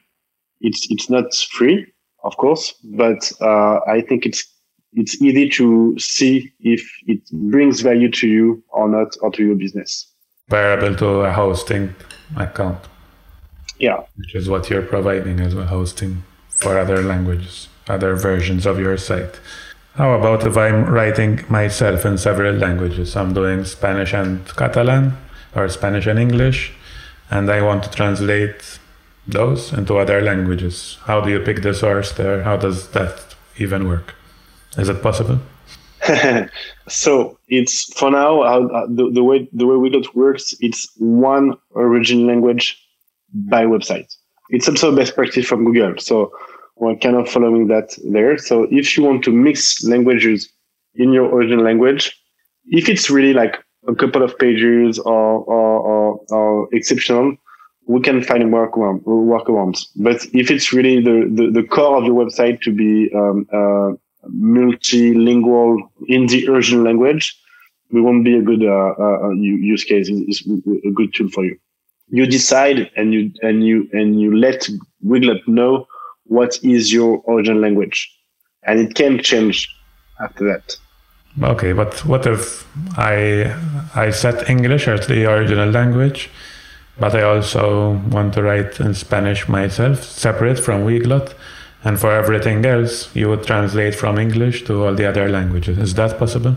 it's, it's not free, of course, but, uh, I think it's, it's easy to see if it brings value to you or not, or to your business. Variable to a hosting account. Yeah. Which is what you're providing as a hosting for other languages, other versions of your site. How about if I'm writing myself in several languages? I'm doing Spanish and Catalan or Spanish and English, and I want to translate those into other languages. How do you pick the source there? How does that even work? Is it possible? so it's for now uh, the, the way the way Weglot works. It's one origin language by website. It's also best practice from Google. So we're kind of following that there. So if you want to mix languages in your original language, if it's really like a couple of pages or, or, or, or exceptional, we can find a workaround, workarounds. But if it's really the, the, the, core of your website to be um, uh, multilingual in the original language, we won't be a good uh, uh, use case. It's a good tool for you you decide and you and you and you let Weglot know what is your original language, and it can change after that. Okay, but what if I I set English as the original language, but I also want to write in Spanish myself, separate from Weglot, and for everything else, you would translate from English to all the other languages. Is that possible?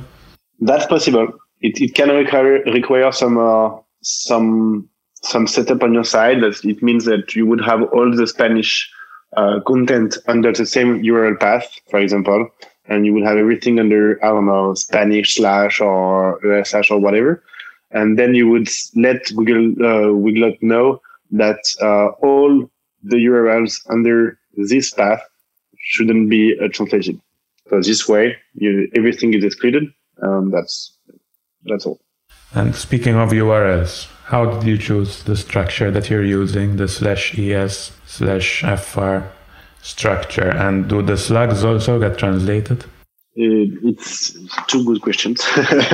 That's possible. It, it can require require some uh, some some setup on your side. That it means that you would have all the Spanish uh, content under the same URL path, for example, and you will have everything under I don't know Spanish slash or US slash or whatever, and then you would let Google uh, Weglot know that uh, all the URLs under this path shouldn't be uh, translated. So this way, you, everything is excluded. Um, that's that's all. And speaking of URLs, how did you choose the structure that you're using, the slash es slash fr structure? And do the slugs also get translated? Uh, it's two good questions.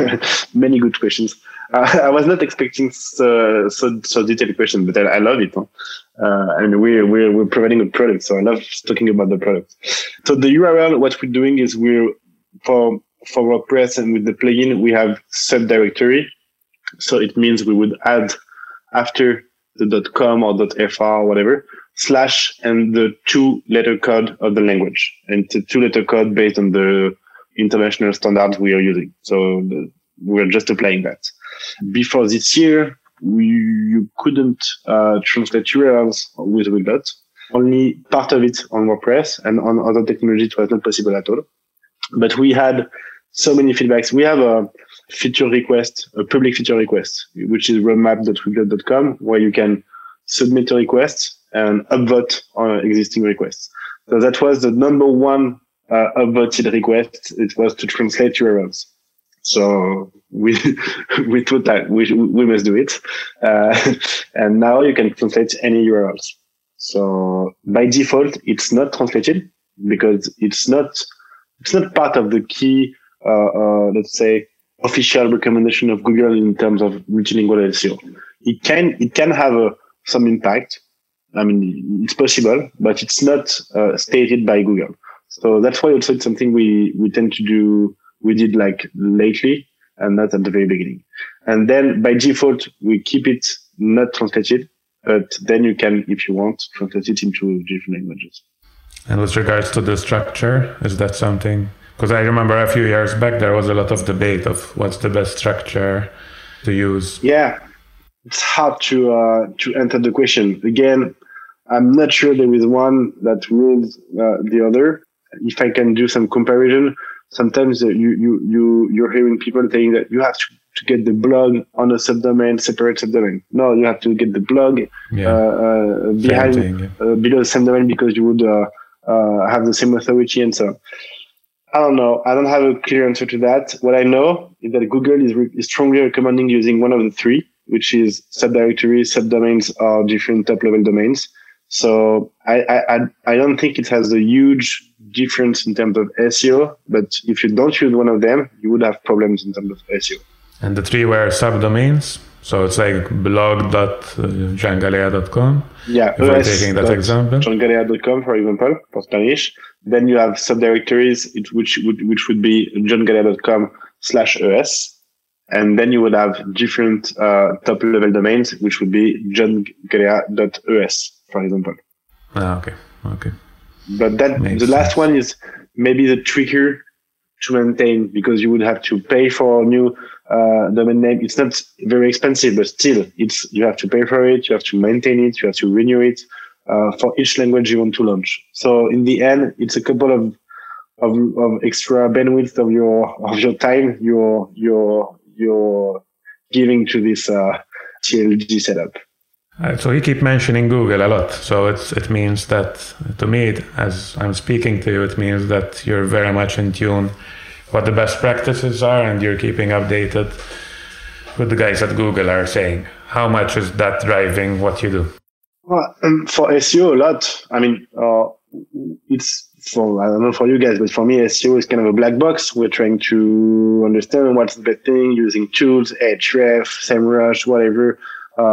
Many good questions. Uh, I was not expecting so so, so detailed question, but I, I love it. Huh? Uh, and we're, we're we're providing a product, so I love talking about the product. So the URL, what we're doing is we're for for WordPress and with the plugin, we have subdirectory so it means we would add after the .com or .fr or whatever slash and the two letter code of the language and the two letter code based on the international standards we are using. So we're just applying that. Before this year, we, you couldn't uh, translate URLs with Weglot. Only part of it on WordPress and on other technology it was not possible at all. But we had so many feedbacks. We have a feature request, a public feature request, which is roadmap.weglot.com, where you can submit a request and upvote on existing requests. So that was the number one uh, upvoted request. It was to translate URLs. So we we thought that we we must do it, uh, and now you can translate any URLs. So by default, it's not translated because it's not it's not part of the key, uh, uh, let's say, official recommendation of Google in terms of multilingual SEO. It can it can have a, some impact. I mean, it's possible, but it's not uh, stated by Google. So that's why also it's something we we tend to do. We did like lately, and not at the very beginning. And then by default, we keep it not translated, but then you can, if you want, translate it into different languages. And with regards to the structure, is that something? Because I remember a few years back there was a lot of debate of what's the best structure to use. Yeah, it's hard to uh, to answer the question. Again, I'm not sure there is one that rules uh, the other. If I can do some comparison, sometimes uh, you you you you're hearing people saying that you have to, to get the blog on a subdomain, separate subdomain. No, you have to get the blog yeah. uh, uh behind thing, yeah. Uh, below the subdomain because you would uh, have the same authority and so on. I don't know. I don't have a clear answer to that. What I know is that Google is, re- is strongly recommending using one of the three, which is subdirectories, subdomains, or different top level domains. So I, I, I don't think it has a huge difference in terms of SEO, but if you don't use one of them, you would have problems in terms of SEO. And the three were subdomains. So it's like blog.jeangalea.com. Yeah, if I'm taking that example. jeangalea.com, for example, for Spanish. Then you have subdirectories, which would which would be jeangalea.com slash es. And then you would have different uh, top level domains, which would be jeangalea.es, for example. Ah, okay. Okay. But that Makes the sense. last one is maybe the trickier to maintain because you would have to pay for a new uh, domain name. It's not very expensive, but still, it's you have to pay for it. You have to maintain it. You have to renew it uh, for each language you want to launch. So in the end, it's a couple of of, of extra bandwidth of your of your time you're you're you're giving to this uh, setup. Uh, so you keep mentioning Google a lot. So it's, it means that to me, as I'm speaking to you, it means that you're very much in tune what the best practices are and you're keeping updated with the guys at Google are saying. How much is that driving what you do? Well, um, for SEO, a lot. I mean, uh, it's for, I don't know for you guys, but for me, SEO is kind of a black box. We're trying to understand what's the best thing using tools, Ahrefs, SEMrush, whatever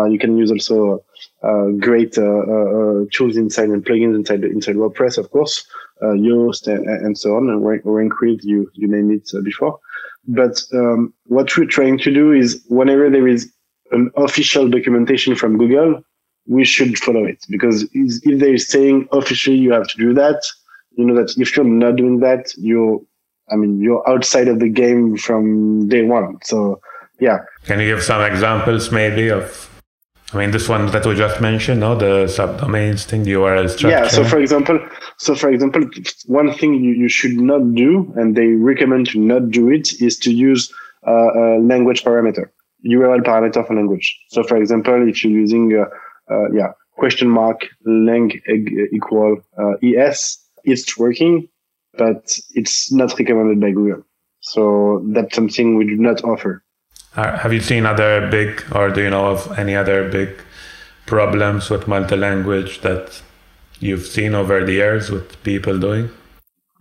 you can use also uh, great uh, tools inside and plugins inside inside WordPress, of course, Yoast and, and, so on, and Rank Math, you you named it before. But um, what we're trying to do is whenever there is an official documentation from Google, we should follow it because if they're saying officially you have to do that, you know that if you're not doing that, you're, I mean, you're outside of the game from day one. So, yeah. Can you give some examples maybe of I mean, this one that we just mentioned, no, the subdomains thing, the URL structure. Yeah. So, for example, so for example, one thing you, you should not do, and they recommend to not do it, is to use uh, a language parameter, URL parameter for language. So, for example, if you're using, uh, uh, yeah, question mark lang equal uh, es, it's working, but it's not recommended by Google. So that's something we do not offer. Have you seen other big, or do you know of any other big problems with multi-language that you've seen over the years with people doing?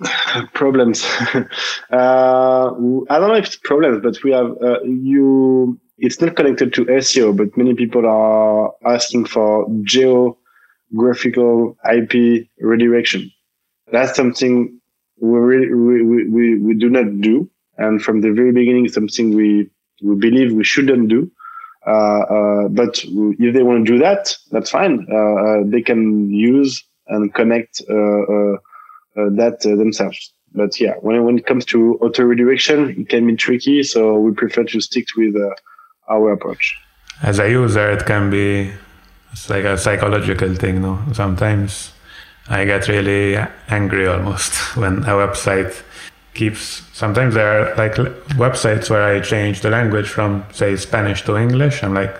problems. uh, I don't know if it's problems, but we have uh, you. It's not connected to SEO, but many people are asking for geographical IP redirection. That's something we really, we, we, we do not do, and from the very beginning, something we we believe we shouldn't do. Uh, uh, but if they want to do that, that's fine. Uh, they can use and connect that themselves. But yeah, when when it comes to auto redirection, it can be tricky. So we prefer to stick with our approach. As a user, it can be it's like a psychological thing. No, sometimes I get really angry almost when a website keeps. Sometimes there are like websites where I change the language from say Spanish to English. I'm like,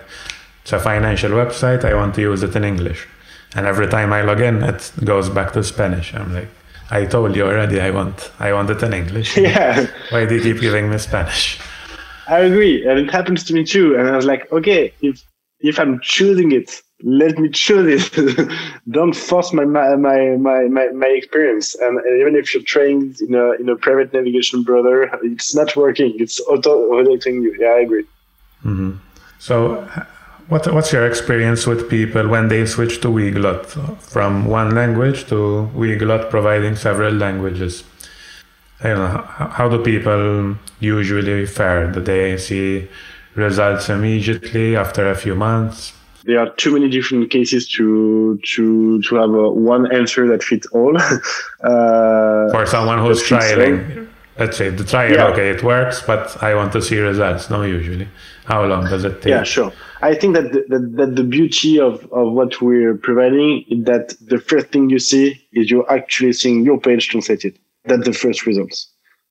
it's a financial website. I want to use it in English, and every time I log in, it goes back to Spanish. I'm like, I told you already. I want I want it in English. Yeah. Why do you keep giving me Spanish? I agree, and it happens to me too. And I was like, okay, if if I'm choosing it, let me choose it. Don't force my my, my my my experience. And even if you're trained in a in a private navigation brother, it's not working. It's auto automating you. Yeah, I agree. Mm-hmm. So, what what's your experience with people when they switch to Weglot from one language to Weglot providing several languages? I don't know. How do people usually fare? Do they see results immediately after a few months? There are too many different cases to to to have a one answer that fits all. uh, For someone who's trying, let's say the trial, yeah. okay, it works, but I want to see results. No, usually, how long does it take? Yeah, sure. I think that the, that, that the beauty of, of what we're providing is that the first thing you see is you're actually seeing your page translated that's the first results.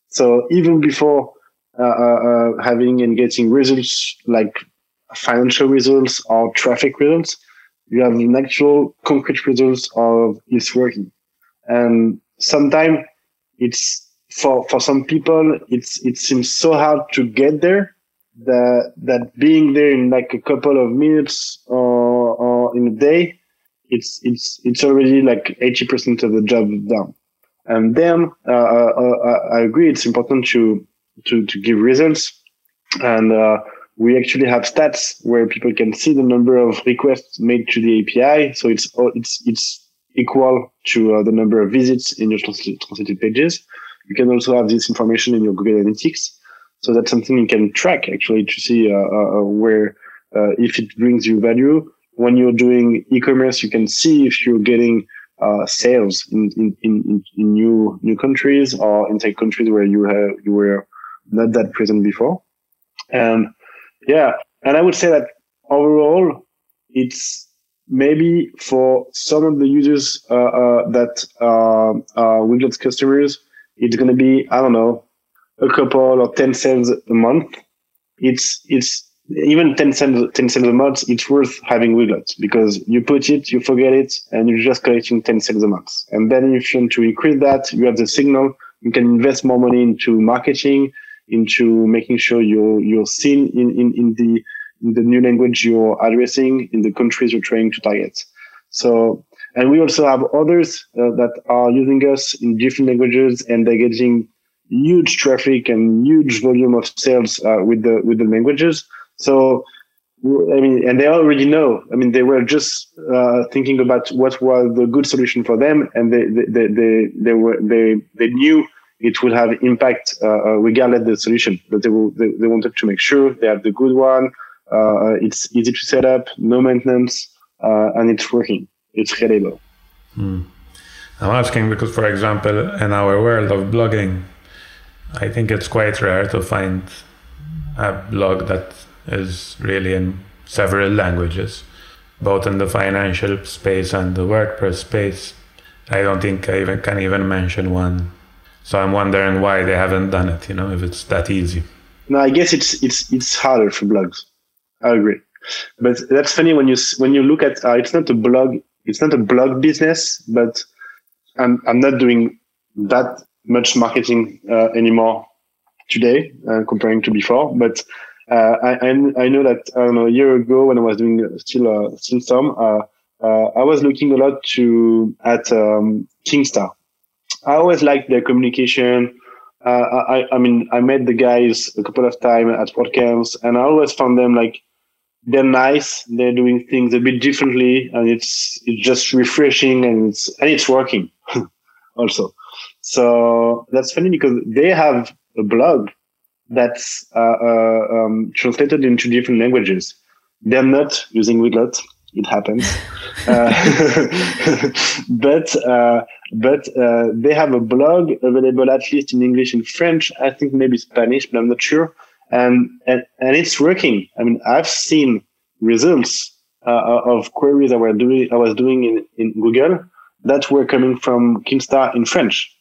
So even before uh, uh, uh, having and getting results like financial results or traffic results, you have an actual concrete results of it's working. And sometimes it's for for some people it's it seems so hard to get there that that being there in like a couple of minutes or, or in a day it's it's it's already like 80% of the job done and then uh, uh, uh, I agree, it's important to to to give results, and we actually have stats where people can see the number of requests made to the API. So it's it's it's equal to uh, the number of visits in your translated pages. You can also have this information in your Google Analytics. So that's something you can track actually to see uh, uh, where if it brings you value. When you're doing e-commerce, you can see if you're getting uh, sales in, in, in, in new new countries or in countries where you have you were not that present before. And yeah, and I would say that overall, it's maybe for some of the users uh, uh, that are, are Weglot's customers, it's going to be I don't know a couple or ten cents a month. It's it's even 10 cents, 10 cents a month, it's worth having Weglot because you put it, you forget it, and you're just collecting 10 cents a month. And then if you want to increase that, you have the signal, you can invest more money into marketing, into making sure you're, you're seen in, in, in the, in the new language you're addressing, in the countries you're trying to target. So, and we also have others uh, that are using us in different languages and they're getting huge traffic and huge volume of sales uh, with the, with the languages. So, I mean, and they already know. I mean, they were just uh, thinking about what was the good solution for them, and they they they they, they were they they knew it will have impact uh, uh regardless of the solution. But they, will, they they wanted to make sure they have the good one. Uh, it's easy to set up, no maintenance, and it's working. It's reliable. Hmm. I'm asking because, for example, in our world of blogging, I think it's quite rare to find a blog that is really in several languages, both in the financial space and the WordPress space. I don't think I even can even mention one. So I'm wondering why they haven't done it. You know, if it's that easy. No, I guess it's it's it's harder for blogs. I agree, but that's funny when you when you look at uh, it's not a blog it's not a blog business, but I'm I'm not doing that much marketing uh, anymore today uh, comparing to before, but uh, I, I know that I know a year ago when I was doing still uh, still some, uh, I was looking a lot to at um, Kinsta. I always liked their communication. I, I mean, I met the guys a couple of times at WordCamps, and I always found them like they're nice. They're doing things a bit differently, and it's it's just refreshing, and it's and it's working also. So that's funny because they have a blog that's uh, uh, um, translated into different languages. They're not using Weglot. It happens, uh, but but they have a blog available at least in English and French. I think maybe Spanish, but I'm not sure. and and and it's working. I mean, I've seen results uh, of queries I were doing I was doing in, in Google that were coming from Kinsta in French.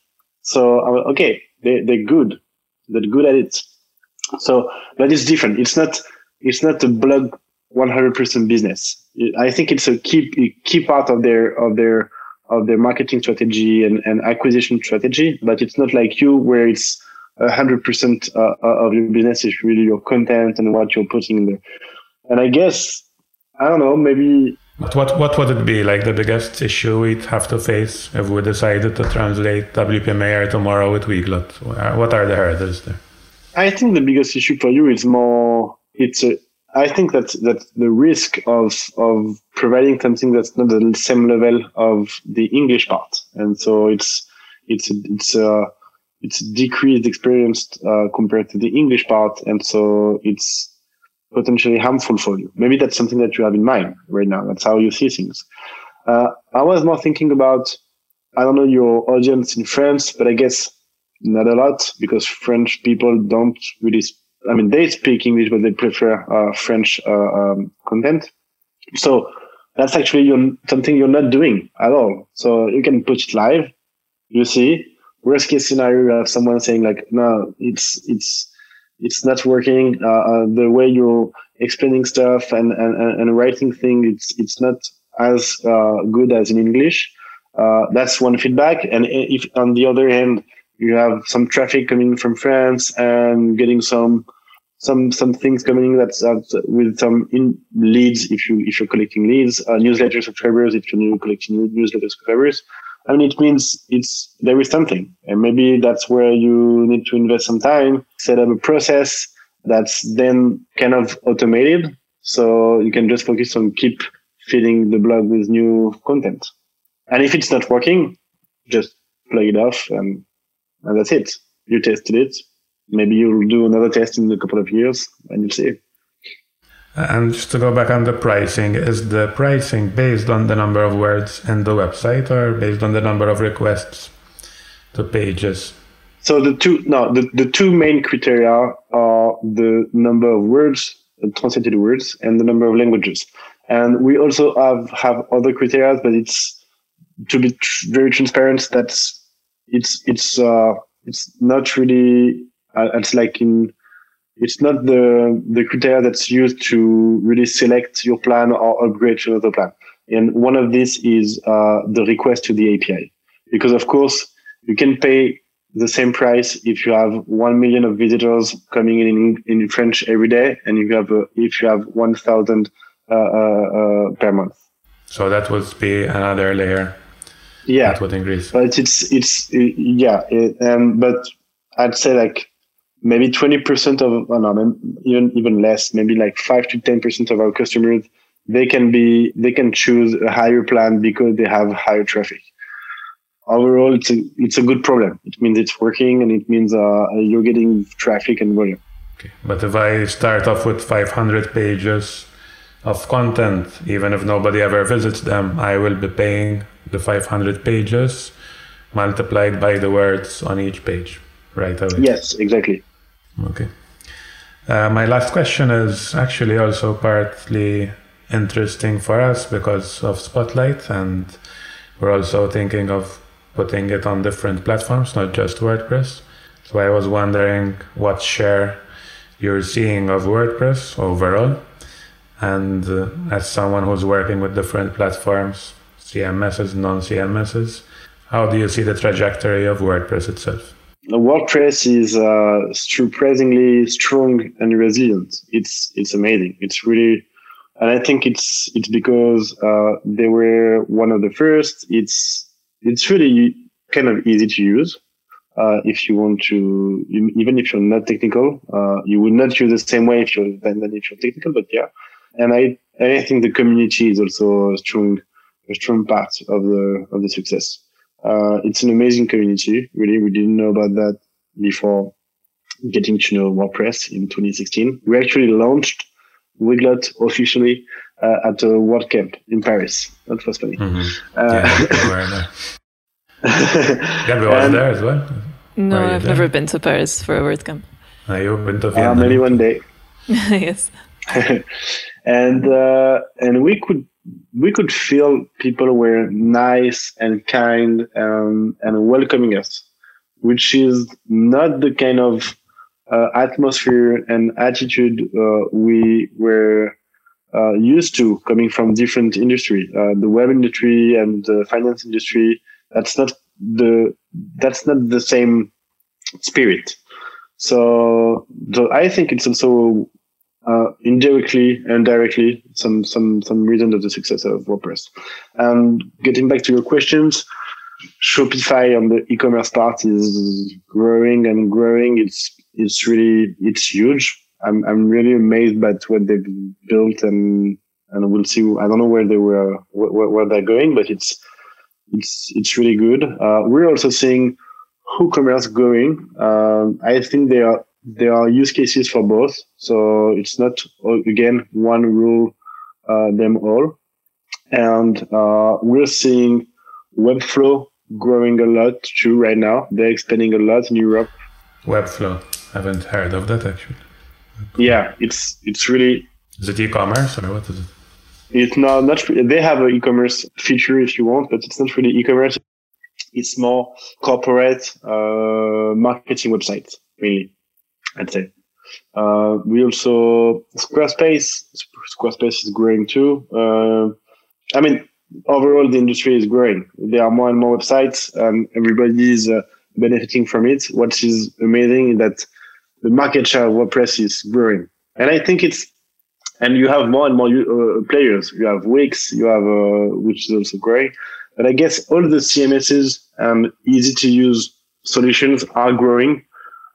So I was, okay, they they're good, they're good at it. So, but it's different. It's not it's not a blog 100% business. I think it's a key key part of their of their of their marketing strategy and, and acquisition strategy, but it's not like you where it's hundred percent uh, uh, of your business is really your content and what you're putting in there. And I guess I don't know, maybe. But what what would it be like the biggest issue we'd have to face if we decided to translate WP tomorrow with Weglot? What are the hurdles there? I think the biggest issue for you is more. It's a. I think that that the risk of of providing something that's not the same level of the English part, and so it's it's it's uh, it's decreased experience uh, compared to the English part, and so it's potentially harmful for you. Maybe that's something that you have in mind right now. That's how you see things. Uh, I was more thinking about, I don't know your audience in France, but I guess not a lot because French people don't really, I mean, they speak English, but they prefer uh, French uh, um, content. So that's actually something you're not doing at all. So you can put it live. You see, worst case scenario, you have someone saying like, no, it's, it's, it's not working. Uh, uh, the way you're explaining stuff and, and, and writing things, it's, it's not as uh, good as in English. Uh, that's one feedback. And if on the other hand, you have some traffic coming from France and getting some some some things coming that's uh, with some in leads if you if you're collecting leads, uh, newsletter subscribers if you're new collecting newsletter subscribers, I mean, it means it's there is something, and maybe that's where you need to invest some time, set up a process that's then kind of automated, so you can just focus on keep feeding the blog with new content. And if it's not working, just plug it off, and, and that's it. You tested it. Maybe you'll do another test in a couple of years, and you'll see. And just to go back on the pricing, is the pricing based on the number of words in the website or based on the number of requests to pages? So the two no the, the two main criteria are the number of words, uh, translated words, and the number of languages. And we also have have other criteria, but it's to be tr- very transparent. That's it's it's uh it's not really uh, it's like in it's not the the criteria that's used to really select your plan or upgrade to another plan. And one of these is uh, the request to the API, because of course you can pay the same price if you have one million of visitors coming in in, French every day, and you have uh, if you have one thousand uh, uh, uh, per month. So that would be another layer. Yeah, that would increase. But it's it's yeah, it, and but I'd say like maybe 20% of, oh no, even, even less, maybe like five to 10% of our customers, they can be, they can choose a higher plan because they have higher traffic. Overall, it's a, it's a good problem. It means it's working and it means uh, you're getting traffic and volume. Okay. But if I start off with 500 pages of content, even if nobody ever visits them, I will be paying the 500 pages multiplied by the words on each page right away. Yes, exactly. Okay. Uh, my last question is actually also partly interesting for us because of Spotlight, and we're also thinking of putting it on different platforms, not just WordPress. So I was wondering what share you're seeing of WordPress overall. And uh, as someone who's working with different platforms, CMSs, non CMSs, how do you see the trajectory of WordPress itself? WordPress is uh, surprisingly strong and resilient. It's it's amazing. It's really, and I think it's it's because uh, they were one of the first. It's it's really kind of easy to use. Uh, if you want to, even if you're not technical, uh, you would not use the same way if you're than if you're technical. But yeah, and I I think the community is also a strong a strong part of the of the success. Uh, it's an amazing community. Really, we didn't know about that before getting to know WordPress in 2016. We actually launched Weglot officially uh, at a WordCamp in Paris. That was funny. Mm-hmm. Uh, yeah, we were there. was there as well. No, I've there? never been to Paris for a WordCamp. Are you open to Uh, maybe one day. yes. and uh, and we could we could feel people were nice and kind um, and welcoming us, which is not the kind of uh, atmosphere and attitude uh, we were uh, used to coming from different industry, uh, the web industry and the finance industry. That's not the that's not the same spirit. So, so I think it's also uh, indirectly and directly some some some reason of the success of WordPress. And getting back to your questions, Shopify on the e-commerce part is growing and growing. It's it's really it's huge. I'm I'm really amazed by what they've built and and we'll see. I don't know where they were where, where they're going, but it's it's it's really good. Uh, we're also seeing WooCommerce growing. Um, I think they are there are use cases for both, so it's not again one rule uh, them all. And uh, we're seeing Webflow growing a lot too right now. They're expanding a lot in Europe. Webflow. I haven't heard of that actually. Yeah, it's it's really Is it e-commerce or what is it? it's not not they have an e-commerce feature if you want, but it's not really e-commerce. It's more corporate uh, marketing websites, really. I'd say. Uh, we also Squarespace. Squarespace is growing too. Uh, I mean, overall the industry is growing. There are more and more websites, and everybody is uh, benefiting from it. What is amazing is that the market share of WordPress is growing, and I think it's. And you have more and more uh, players. You have Wix, you have uh, which is also growing. But I guess all the CMSs and easy to use solutions are growing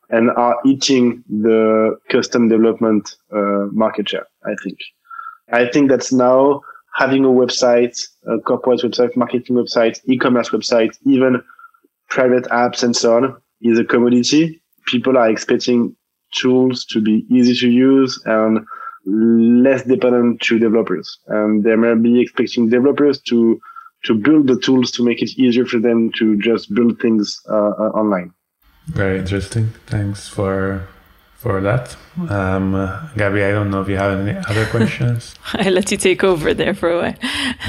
and are eating the custom development uh, market share. I think. I think that's now having a website, a corporate website, marketing website, e-commerce website, even private apps and so on is a commodity. People are expecting tools to be easy to use and less dependent to developers. And they may be expecting developers to to build the tools to make it easier for them to just build things uh, online. Very interesting. Thanks for for that. Um, uh, Gaby, I don't know if you have any other questions. I let you take over there for a while.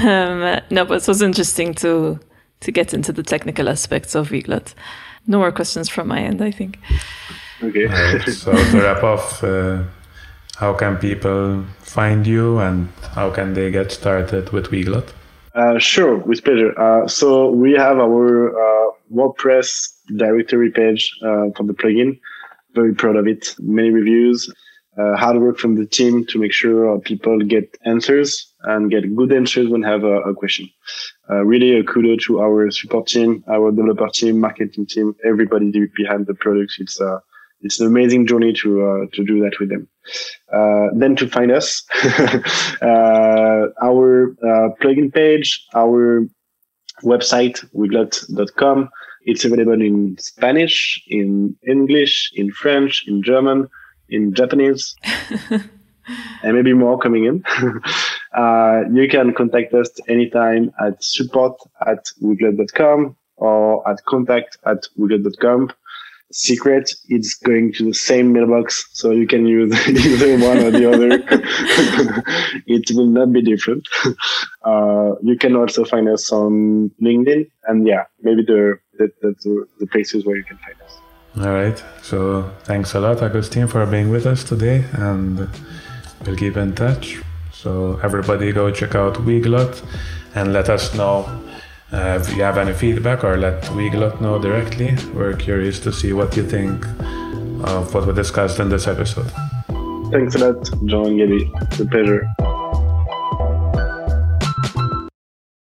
Um, no, but it was interesting to to get into the technical aspects of Weglot. No more questions from my end, I think. Okay. Right, so to wrap off, uh, how can people find you and how can they get started with Weglot? Uh, sure, with pleasure. Uh, so we have our uh, WordPress directory page uh, for the plugin. Very proud of it. Many reviews. Uh, hard work from the team to make sure people get answers and get good answers when have a, a question. Uh, really a kudo to our support team, our developer team, marketing team, everybody behind the product. It's uh, it's an amazing journey to uh, to do that with them. Uh, then to find us, uh, our uh, plugin page, our website, weglot.com. It's available in Spanish, in English, in French, in German, in Japanese, and maybe more coming in. uh, you can contact us anytime at support at weglot.com or at contact at weglot.com secret it's going to the same mailbox so you can use either one or the other. It will not be different. Uh, you can also find us on linkedin and yeah maybe the, the, the, the places where you can find us. All right. So thanks a lot Augustin for being with us today and we'll keep in touch. So everybody go check out weglot and let us know uh, if you have any feedback or let Weglot know directly, we're curious to see what you think of what we discussed in this episode. Thanks a lot, Jean and It's a pleasure.